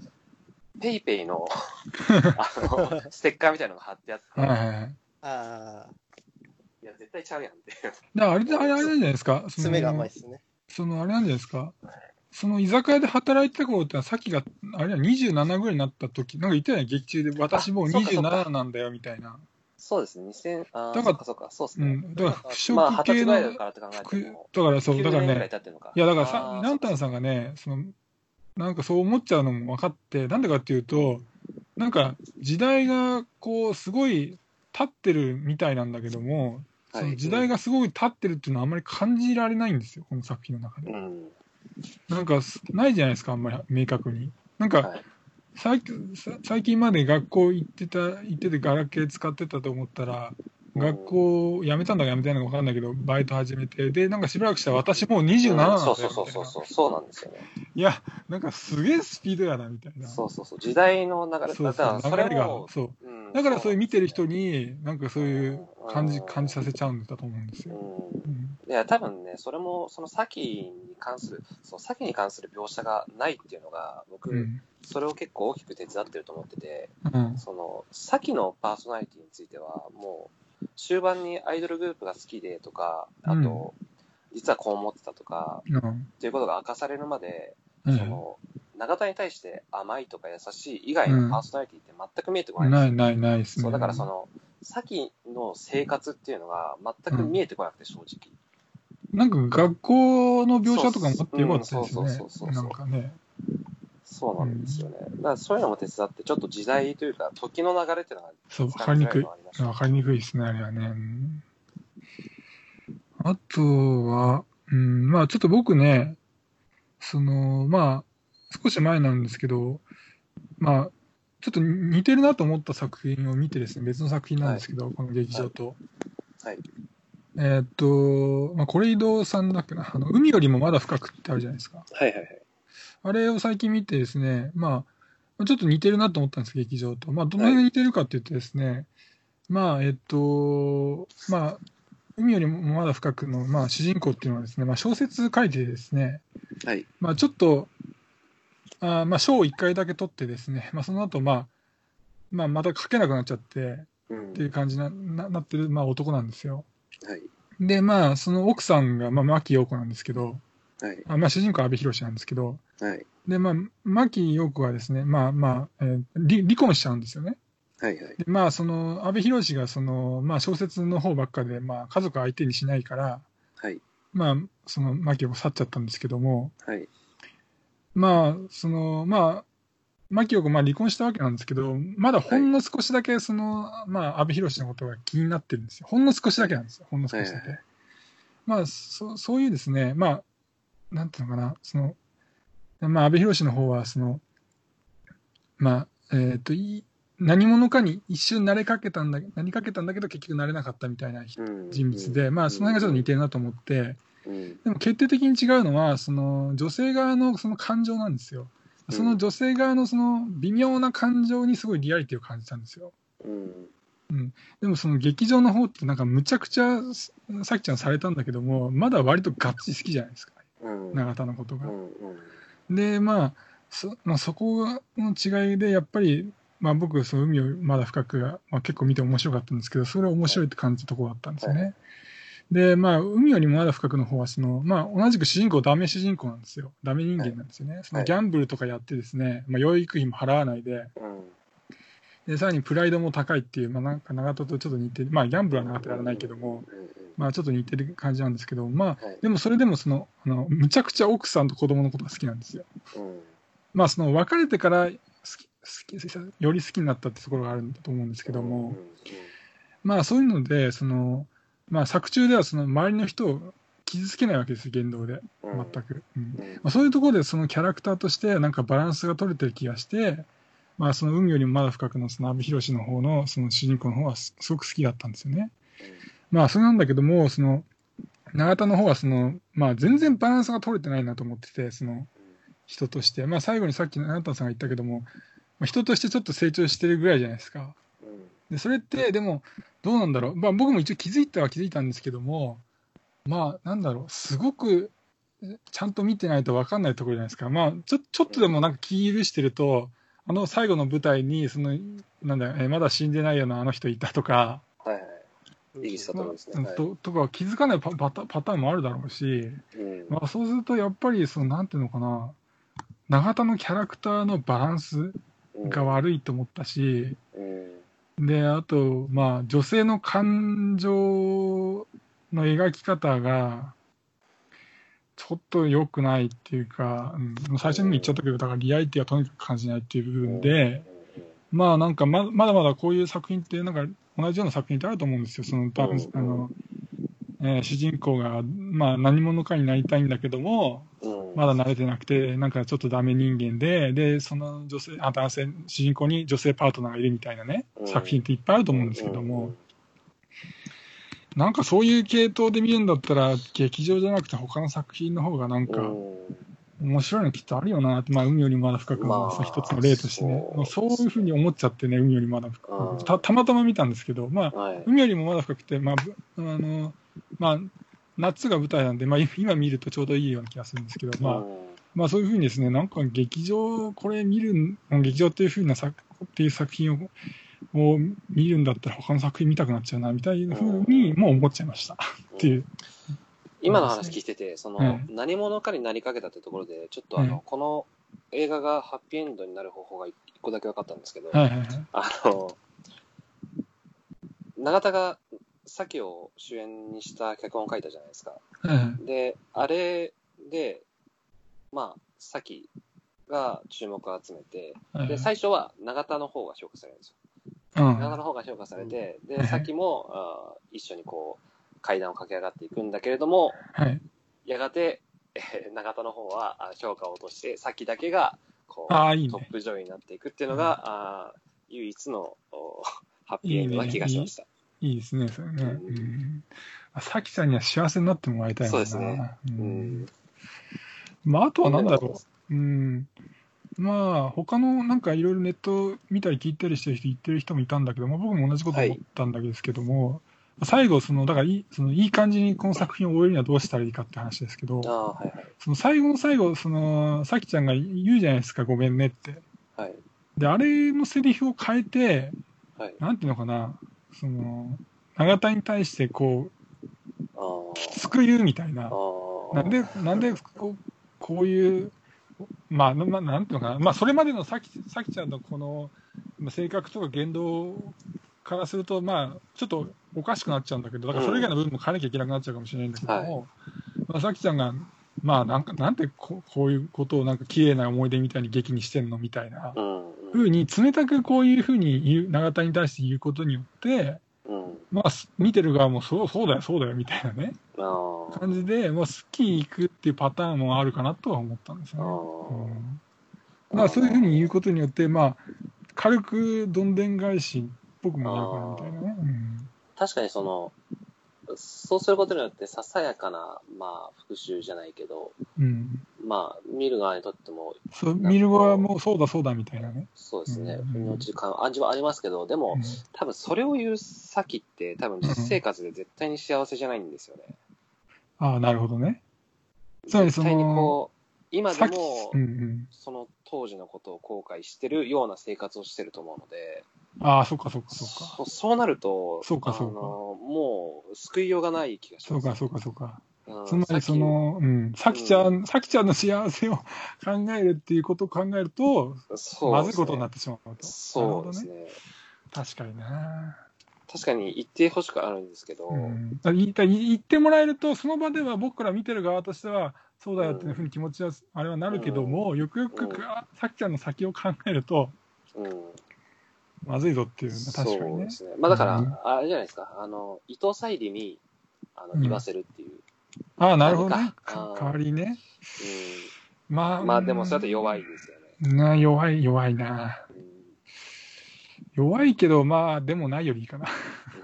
ペイペイの、あの、ステッカーみたいなのが貼ってあって、はいはいはい。ああ、いや、絶対ちゃうやんって。だあれで、あれあれなんじゃないですか？その爪が甘いですね。そのあれなんじゃないですか？その居酒屋で働いてた頃ってのは、さっきが、あれは27ぐらいになった時、なんか言ってたよね、劇中で、私もうあそうかそうか27なんだよ、みたいな。そうですね、2000、あーだからそうかそうですね。うん。だから、不まあ、織系の、からって考えくても、だからそう、だから9年ぐらいね。いや、だからあさ、ーランタンさんがね、その、なんかそう思っちゃうのも分かって、なんでかっていうと、なんか時代がこう、すごい経ってるみたいなんだけども、その時代がすごい経ってるっていうのはあんまり感じられないんですよ、この作品の中で。うん。なんかす、ないじゃないですか、あんまり明確に。なんか、はい。最最近まで学校行ってた、行っててガラケー使ってたと思ったら、学校辞めたんだか辞めてないのか分かんないけど、バイト始めて、で、なんかしばらくしたら私もう27なんだよそうそうそうそうそう、そうなんですよね。いや、なんかすげえスピードやな、みたいな。そうそうそう、時代の流れ、そうそう流れがも、、そう。うんだからそういう見てる人に、なんかそういう感じ、うん感じさせちゃうんだと思うんですよ。うんうん。いや、多分ね、それも、その先に関する、そう、先に関する描写がないっていうのが、僕、うん。それを結構大きく手伝ってると思ってて、うん。その、先のパーソナリティについては、もう、終盤にアイドルグループが好きでとか、あと、実はこう思ってたとか、うん。っていうことが明かされるまで、うんその、永田に対して甘いとか優しい以外のパーソナリティって全く見えてこないんですよ。ないないないですね。そう、だからその、先の生活っていうのが全く見えてこなくて、正直。なんか学校の描写とかもあってよかったですねそうそうそう。なんかね。そうなんですよね。だからそういうのも手伝って、ちょっと時代というか、時の流れっていうのがそう、わかりにくい。伝わかりにくいですね、あれはね。うんあとは、うん、まあちょっと僕ね、その、まあ、少し前なんですけど、まあ、ちょっと似てるなと思った作品を見てですね、別の作品なんですけど、この劇場と。はい。えーっと、まあ、これ移動さんだっけな、あの、海よりもまだ深くってあるじゃないですか。はいはいはい。ああれを最近見てですね、まあ、ちょっと似てるなと思ったんです、劇場と。まあ、どの辺が似てるかっていうとですね、まあ、えっと、まあ、海よりもまだ深くの、まあ、主人公っていうのはですね、まあ、小説書いてですね、はい。まあ、ちょっと、あーまあ、賞を1回だけ取ってですね、まあ、その後、まあ、まあ、また書けなくなっちゃってうんっていう感じなななってる、まあ、男なんですよ。はい。で、まあ、その奥さんが、まあ、牧陽子なんですけど、はい。あまあ、主人公は阿部寛なんですけど、はい。で、まあ、牧陽子はですね、まあまあ、えー離離婚しちゃうんですよね。はいはい。でまあ、その、阿部寛が、その、まあ、小説の方ばっかで、まあ、家族相手にしないから、はい。まあ、その、牧陽子去っちゃったんですけども、はい。まあ、その、まあ、牧陽子、まあ、離婚したわけなんですけど、まだほんの少しだけ、その、まあ、阿部寛のことが気になってるんですよ。ほんの少しだけなんですよ。ほんの少しだけ。はいはいまあ、そそういうですね、まあ、なんていうのかな、その、まあ、阿部寛の方は、その、まあ、えっ、と、い何者かに一瞬なれかけたんだ、なりかけたんだけど、結局なれなかったみたいな人うん人物で、まあ、その辺がちょっと似てるなと思って、うん。でも決定的に違うのは、その女性側のその感情なんですよ。うんその女性側のその微妙な感情にすごいリアリティを感じたんですよ。うん。でもその劇場の方ってなんかむちゃくちゃさきちゃんされたんだけども、まだ割とガッチリ好きじゃないですか、うん。永田のことが。うん。で、まあ、そまあ、そこの違いで、やっぱり、まあ、僕、その海をまだ深くが、まあ、結構見て面白かったんですけど、それは面白いって感じたところだったんですよね。はで、まあ、海よりもまだ深くの方は、その、まあ、同じく主人公、ダメ主人公なんですよ。ダメ人間なんですよね。そのギャンブルとかやってですね、まあ、養育費も払わないで、うん。で、さらにプライドも高いっていう、まあ、なんか長門とちょっと似てる、まあ、ギャンブルは長門やらないけども、うん。まあ、ちょっと似てる感じなんですけど、まあ、はい。でもそれでもその、あの、むちゃくちゃ奥さんと子供のことが好きなんですよ。うん。まあ、その別れてから好き好きより好きになったってところがあるんだと思うんですけども、まあそういうのでその、まあ、作中ではその周りの人を傷つけないわけですよ言動で。全く、うんうん。まあ、そういうところでそのキャラクターとしてなんかバランスが取れてる気がして、まあ、その海よりもまだ深くのその阿部寛の方のその主人公の方はすすごく好きだったんですよね。まあそれなんだけどもその永田の方はその、まあ、全然バランスが取れてないなと思っててその人として、まあ、最後にさっき永田さんが言ったけども、まあ、人としてちょっと成長してるぐらいじゃないですか。うん。でそれってでもどうなんだろう、まあ、僕も一応気づいたは気づいたんですけどもまあなんだろう。すごくちゃんと見てないと分かんないところじゃないですか、まあ、ちょちょっとでもなんか気許してるとあの最後の舞台にそのなんだえまだ死んでないようなあの人いたとか、はい。ととか気づかないパパタパターンもあるだろうし、うん。まあ、そうするとやっぱりそのなんていうのかな。永田のキャラクターのバランスが悪いと思ったし、うん。で、あと、まあ、女性の感情の描き方が、ちょっと良くないっていうか、うん、最初にも言っちゃったけど、だからリアリティはとにかく感じないっていう部分で、まあなんかままだまだこういう作品って、なんか同じような作品ってあると思うんですよ。その、あの、えー主人公が、まあ、何者かになりたいんだけども、うん。まだ慣れてなくて、なんかちょっとダメ人間で、で、その女性、あ男性、主人公に女性パートナーがいるみたいなね、うん。作品っていっぱいあると思うんですけどうんも、なんかそういう系統で見るんだったら、劇場じゃなくて他の作品の方がなんかうん。面白いのきっとあるよなって、まあ、海よりまだ深くもまあ一つの例としてね、そう。まあそういうふうに思っちゃってね、海よりまだ深うん。く。たたまたま見たんですけど、まあ、はい。海よりもまだ深くて、まあ、ぶあの、まあ、夏が舞台なんで、まあ、今見るとちょうどいいような気がするんですけど、まあ、うんまあそういうふうにですね、なんか劇場、これ見る、劇場っていうふうな作っていう作品をを見るんだったら他の作品見たくなっちゃうな、みたいなふうにもう思っちゃいました。っていう。今の話聞いてて、その、はい何者かになりかけたってところで、ちょっとあの、はいこの映画がハッピーエンドになる方法が一個だけ分かったんですけど、はいはいはい。あの、永田が、さきを主演にした脚本を書いたじゃないですか。はいはいで、あれで、まあ、さきが注目を集めて、で、はいはい最初は永田の方が評価されるんですよ。うん長田の方が評価されて、うんで、さっきも、あー一緒にこう、階段を駆け上がっていくんだけれども、はい。やがて、えー永田の方はあ評価を落として、さっきだけが、こう、いいねトップ女優になっていくっていうのが、あー唯一のお ハッピーエンドな気がしました。いいですね、それね。うんうん。さきちゃんには幸せになってもらいたい。そうですねううんん。まあ、あとはなんだろう。うん。まあ、他のなんかいろいろネット見たり聞いたりしてる人、言ってる人もいたんだけど、まあ、僕も同じこと思ったんだけですけども、最後、その、だからいい、そのいい感じにこの作品を終えるにはどうしたらいいかって話ですけどはいはい。その最後の最後、その、さきちゃんが言うじゃないですか、ごめんねって。はい。で、あれのセリフを変えて、はい。なんていうのかな、その、永田に対してこあーう、救うみたいな。なんで、なんでこうこういう、まあ、まあ、なんていうのかな、まあ、それまでのさきさきちゃんのこのまあ性格とか言動からすると、まあ、ちょっとおかしくなっちゃうんだけど、だからそれ以外の部分も変えなきゃいけなくなっちゃうかもしれないんだけども、まあ、さきちゃんが、まあ、なんか、なんてここういうことをなんか綺麗な思い出みたいに劇にしてんのみたいなうん。ふうに、冷たくこういうふうに言う、永田に対して言うことによって、うん。まあ、見てる側もそう、そうだよ、そうだよ、みたいなね。ああ。感じで、もうスキー行くっていうパターンもあるかなとは思ったんですよね。あうんまあ、そういうふうに言うことによって、まあ、軽くどんでん返しっぽくもなるかなみたいなね。確かにその、そうすることによって、ささやかな、まあ、復讐じゃないけど、うん。うん。まあ、見る側にとっても、そう、見る側もそうだそうだみたいなね。そうですね、うん腑に落ちる感味はありますけど、でも、うん多分それを言う先って、多分実生活で絶対に幸せじゃないんですよね。ああ、なるほどね。つまりその絶対にこう、今でもう、んうん。その当時のことを後悔してるような生活をしてると思うので、ああ、そっかそっかそっか。そそうなると、そうかそうかあのもう救いようがない気がします。そうかそうかそうか。うんつまりそ、の、うん、さきちゃん、さきちゃんの幸せを考えるっていうことを考えると、さっきそうまずいことになってしまうと。そうですなるほどね。ね。確かにな。確かに言ってほしくあるんですけど、うん、だ言いたい言ってもらえると、その場では僕から見てる側としては、そうだよっていうふうに気持ちは、あれはなるけども、よくよく、うんあさきちゃんの先を考えると、うん、まずいぞっていうのは確かにねそうで。すね。まあだから、うんあれじゃないですか、あの、伊藤沙莉にあのうん言わせるっていう。ああ、なるほどね。代わりね。まあ、うん、まあでもそれだと弱いですよね。な弱い、弱いな。弱いけど、まあ、でもないよりいいかな。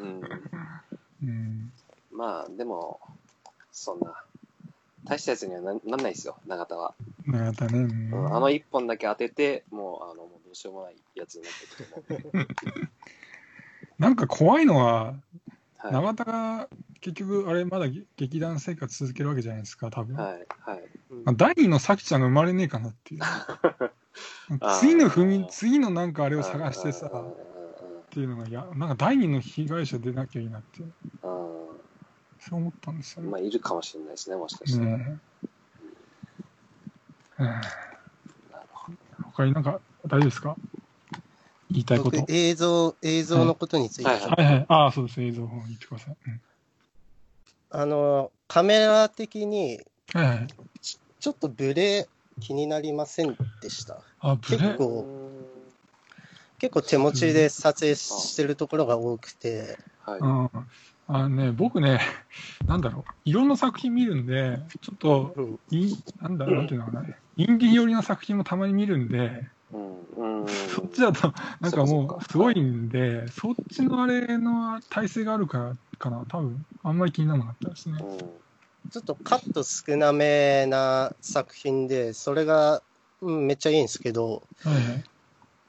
うんうんうん。まあでも、そんな、大したやつにはななんないですよ、永田は。またね。うんうんあの一本だけ当てて、もう、あの、もうしようもないやつになっていくと思う。なんか怖いのは、はい。永田が結局、あれ、まだ劇団生活続けるわけじゃないですか、多分。はい。はい。うんまあ第二のさきちゃんが生まれねえかなっていう。次の踏み、次のなんかあれを探してさ、っていうのが、いや、なんか第二の被害者出なきゃいいなっていう、そう思ったんですよね。まあ、いるかもしれないですね、もしかして。ねえ。うん他になんか大丈夫ですか？言いたいこと？僕映像、映像のことについて、はいはいはいはい。ああ、そうです。映像を言ってください。うんあの、カメラ的に、はいはい。ちょっとブレ気になりませんでした？あ、ブレ？結構結構手持ちで撮影してるところが多くて、はい。うん。あのね、僕ね、なんだろう、いろんな作品見るんで、ちょっと、うんいなんだろう、なんていうのかな、インディー寄りの作品もたまに見るんで、うん。うん。そっちだと、なんかもう、すごいんで、そっちのあれの体制があるからかな、多分あんまり気にならなかったですね。ちょっとカット少なめな作品で、それが、うん、めっちゃいいんですけど、はいはい。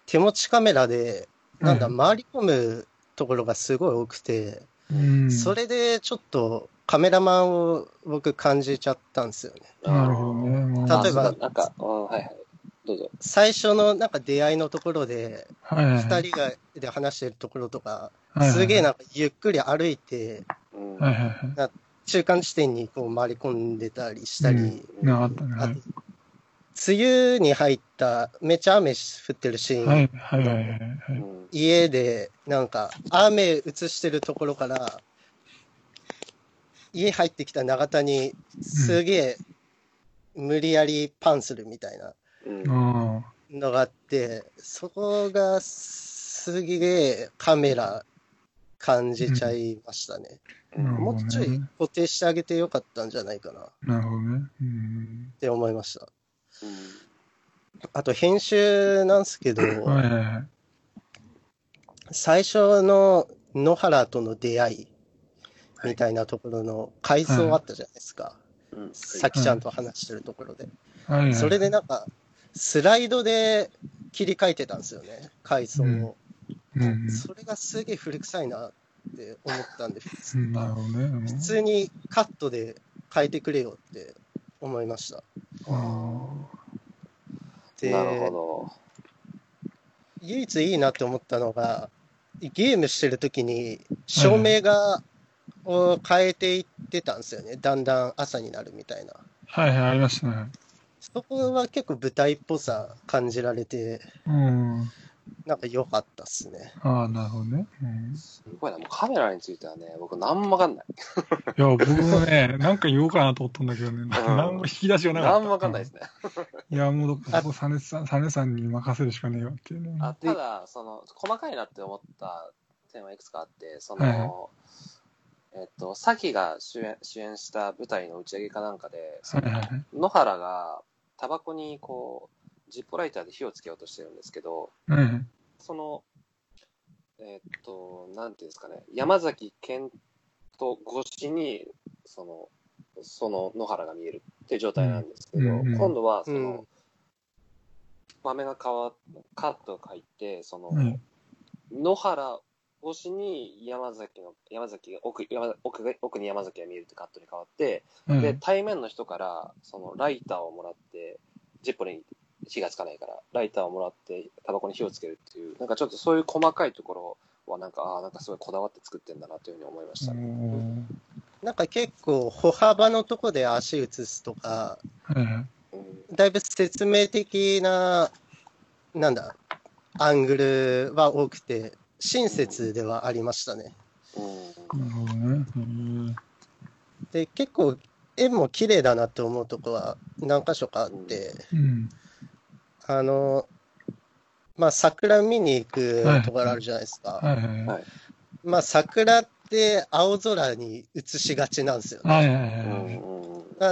手持ちカメラで、なんだ、はい回り込むところがすごい多くて、うん、それでちょっとカメラマンを僕感じちゃったんですよね。なるほどね。例えばあなんか、うんはいはい。どうぞ。最初のなんか出会いのところで、はいはいはい二人がで話してるところとか、はいはいすげえなんかゆっくり歩いて、うん。はいはいはい。中間地点にこう回り込んでたりしたり、うんなあったね。あとはい、梅雨に入った、めっちゃ雨降ってるシーン、はいはいはいはいはい。うん家でなんか雨映してるところから、家入ってきた永田にすげえ無理やりパンするみたいなのがあって、そこがすげえカメラ感じちゃいましたね。あ、なるもうちょいね。固定してあげてよかったんじゃないかなっなるほどね。うん。て思いました。うんあと編集なんですけど、はいはいはい。最初の野原との出会いみたいなところの回想あったじゃないですか。うんさきちゃんと話してるところで。はいはい、それでなんか、スライドで切り替えてたんですよね、回想を。うんうんそれがすげえ古臭いなって思ったんでね。うん普通にカットで変えてくれよって思いました。あでなるほど。唯一いいなって思ったのが、ゲームしてる時に照明が、を変えていってたんですよね。だんだん朝になるみたいな。ーはいはい、ありましたね。そこは結構舞台っぽさ感じられて、うん。なんか良かったっすね。ああ、なるほどね。うん、すごいな。もうカメラについてはね、僕何もわかんない。いや、僕もね、なんか言おうかなと思ったんだけどね、何も引き出しがなかった。何もわかんないですね。いや、もう、そこ、サネさん、サネさんに任せるしかねえよっていうね。あただ、その、細かいなって思った点はいくつかあって、その、はいはいえっと、さきが主演主演した舞台の打ち上げかなんかで。野原がタバコにこう、ジッポライターで火をつけようとしてるんですけど、うん。その、えっと、なんていうんですかね、山崎健と越しに、その、その野原が見えるっていう状態なんですけど、うんうん今度はその、うん場面が変わっカットが入って、その、うん。野原越しに山崎の、山崎が奥、山奥が奥に山崎が見えるってカットに変わって、うんで、対面の人から、そのライターをもらって、ジッポに火がつかないから、ライターをもらって、タバコに火をつけるっていう、なんかちょっとそういう細かいところは、なんか、ああ、なんかすごいこだわって作ってんだなというふうに思いましたね。おなんか結構歩幅のとこで足移すとか。うんだいぶ説明的な、なんだ、アングルは多くて、親切ではありましたね。うんなるほどね。うんで、結構絵も綺麗だなって思うとこは何箇所かあって、うん。あの、まあ、桜見に行くところあるじゃないですか。まあ、桜って青空に映しがちなんですよね。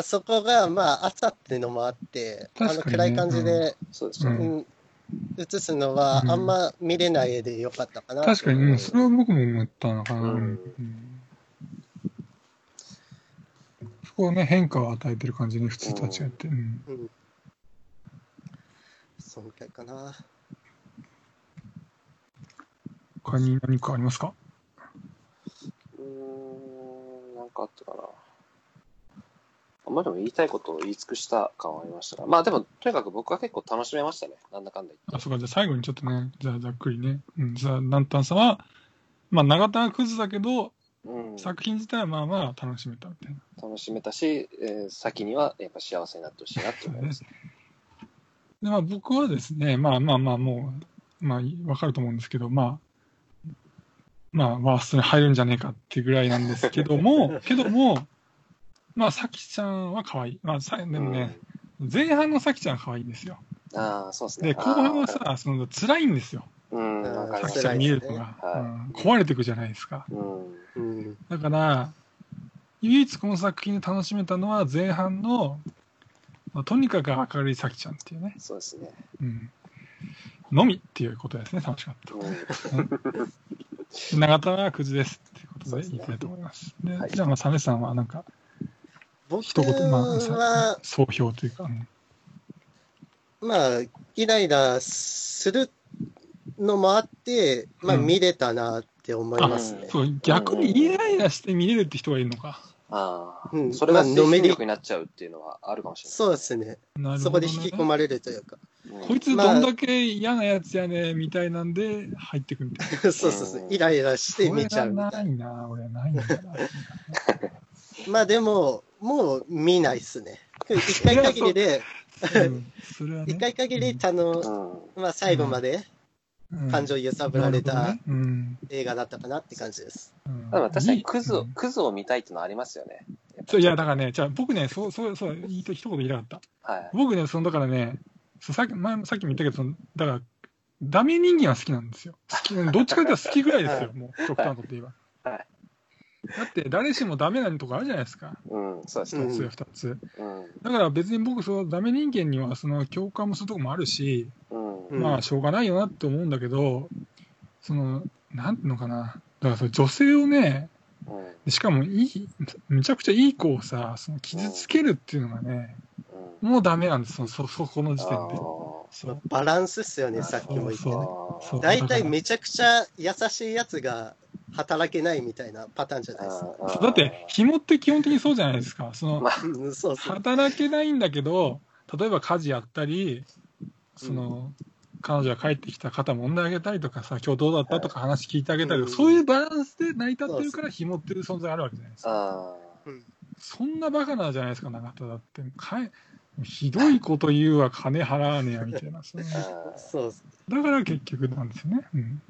そこが、まあ、朝っていうのもあって、あの暗い感じで、そうですよね。うん映すのはうんあんま見れない絵でよかったかなと確かに、うん、それは僕も思ったのかな。うんうんそこはね、変化を与えてる感じね、普通とは違って。うんうん。そんくらいかな。他に何かありますか？うーん、なんかあったかな。まりでも言いたいことを言い尽くした感はありましたが、まあでも、とにかく僕は結構楽しめましたね。なんだかんだ言あ、って。そうか、じゃあ最後にちょっとね、じゃあざっくりね。うん、じゃあ、ナンタンさんは、まあ、長田がクズだけど、うん、作品自体はまあまあ楽しめたみたいな。楽しめたし、えー先にはやっぱ幸せになってほしいなって思います。で、まあ僕はですね、まあまあまあもう、まあわかると思うんですけど、まあ、まあワーストに入るんじゃねえかっていうぐらいなんですけども、けども、まあ、さきちゃんは可愛い。まあ、さでもね、前半のさきちゃんは可愛いんですよ。うん、ああ、そうですね。で、後半はさ、その辛いんですよ。うん、うんわかります辛い見えるのが、はいうん壊れていくじゃないですか。うん。うん。だから、唯一この作品で楽しめたのは前半の、まあとにかく明るい咲ちゃんっていうね、そうですね。うん、のみっていうことですね、楽しかった。うん。永田はクズですっていうことですねでいきたいと思います。ではいじゃあ、まあ、サメさんはなんか、僕一言、まあ、総評というか、うんまあ、イライラするのもあって、まあ、うん見れたなって思いますね。そう、逆にイライラして見れるって人がいるのか。ああ、うんそれがまあのめり精神力になっちゃうっていうのはあるかもしれない。そうですね。ねそこで引き込まれるというか。うんこいつどんだけ嫌なやつやねみたいなんで入ってくみたいな。そうそうそう。イライラして見ちゃうみたいがないな、俺はないんだな。な。まあでも、もう見ないっすね。一回限りで、うんね一回限り、あの、うん。まあ最後までうん感情揺さぶられた映画だったかなって感じです。うん確かにクズを、うんクズを見たいってのはありますよね。そういや、だからね、じゃあ僕ね、そう、そう、そう、一言言いたかった。はい。僕ね、その、だからね、さっき、前もさっきも言ったけど、その、だから、ダメ人間は好きなんですよ。好き、どっちかというと好きぐらいですよ、もう、極端なこと言えば。はいだって、誰しもダメなとこあるじゃないですか。うん、そうですね。一つや二つ。うん。だから別に僕、そのダメ人間には、その、共感もするとこもあるし、うん。うんまあ、しょうがないよなって思うんだけど、その、なんていうのかな。だからその女性をね、うん。しかもいい、めちゃくちゃいい子をさ、その傷つけるっていうのがね、うん。もうダメなんです、そそそこの時あ点で。バランスっすよね、あさっきも言ったそうね。そう大体めちゃくちゃ優しいやつが働けないみたいなパターンじゃないですか。だって、紐って基本的にそうじゃないですか。その、まうん、そうそう。働けないんだけど、例えば家事やったり、その、彼女が帰ってきた肩もんであげたりとかさ、今日どうだったとか話聞いてあげたりとか、うんそういうバランスで成り立ってるから紐っていう存在があるわけじゃないですか。あそんなバカなじゃないですか、永田だって。かえひどいこと言うわ、金払わねえや、みたいな。そのー あーそうだから結局なんですよね。うん。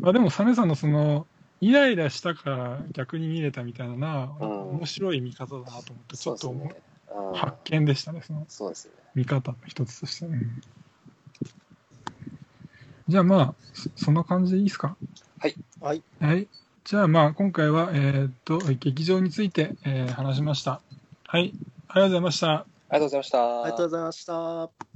まあでも、サメさんのその、イライラしたから逆に見れたみたいなのは、うん面白い見方だなと思って、ちょっとね。うん発見でしたね、そのそうですね。見方の一つとして。うんじゃあまあ、そそんな感じでいいですか？はい。はい。じゃあまあ、今回は、えーっと、劇場について、えー話しました。はい。ありがとうございました。ありがとうございました。ありがとうございました。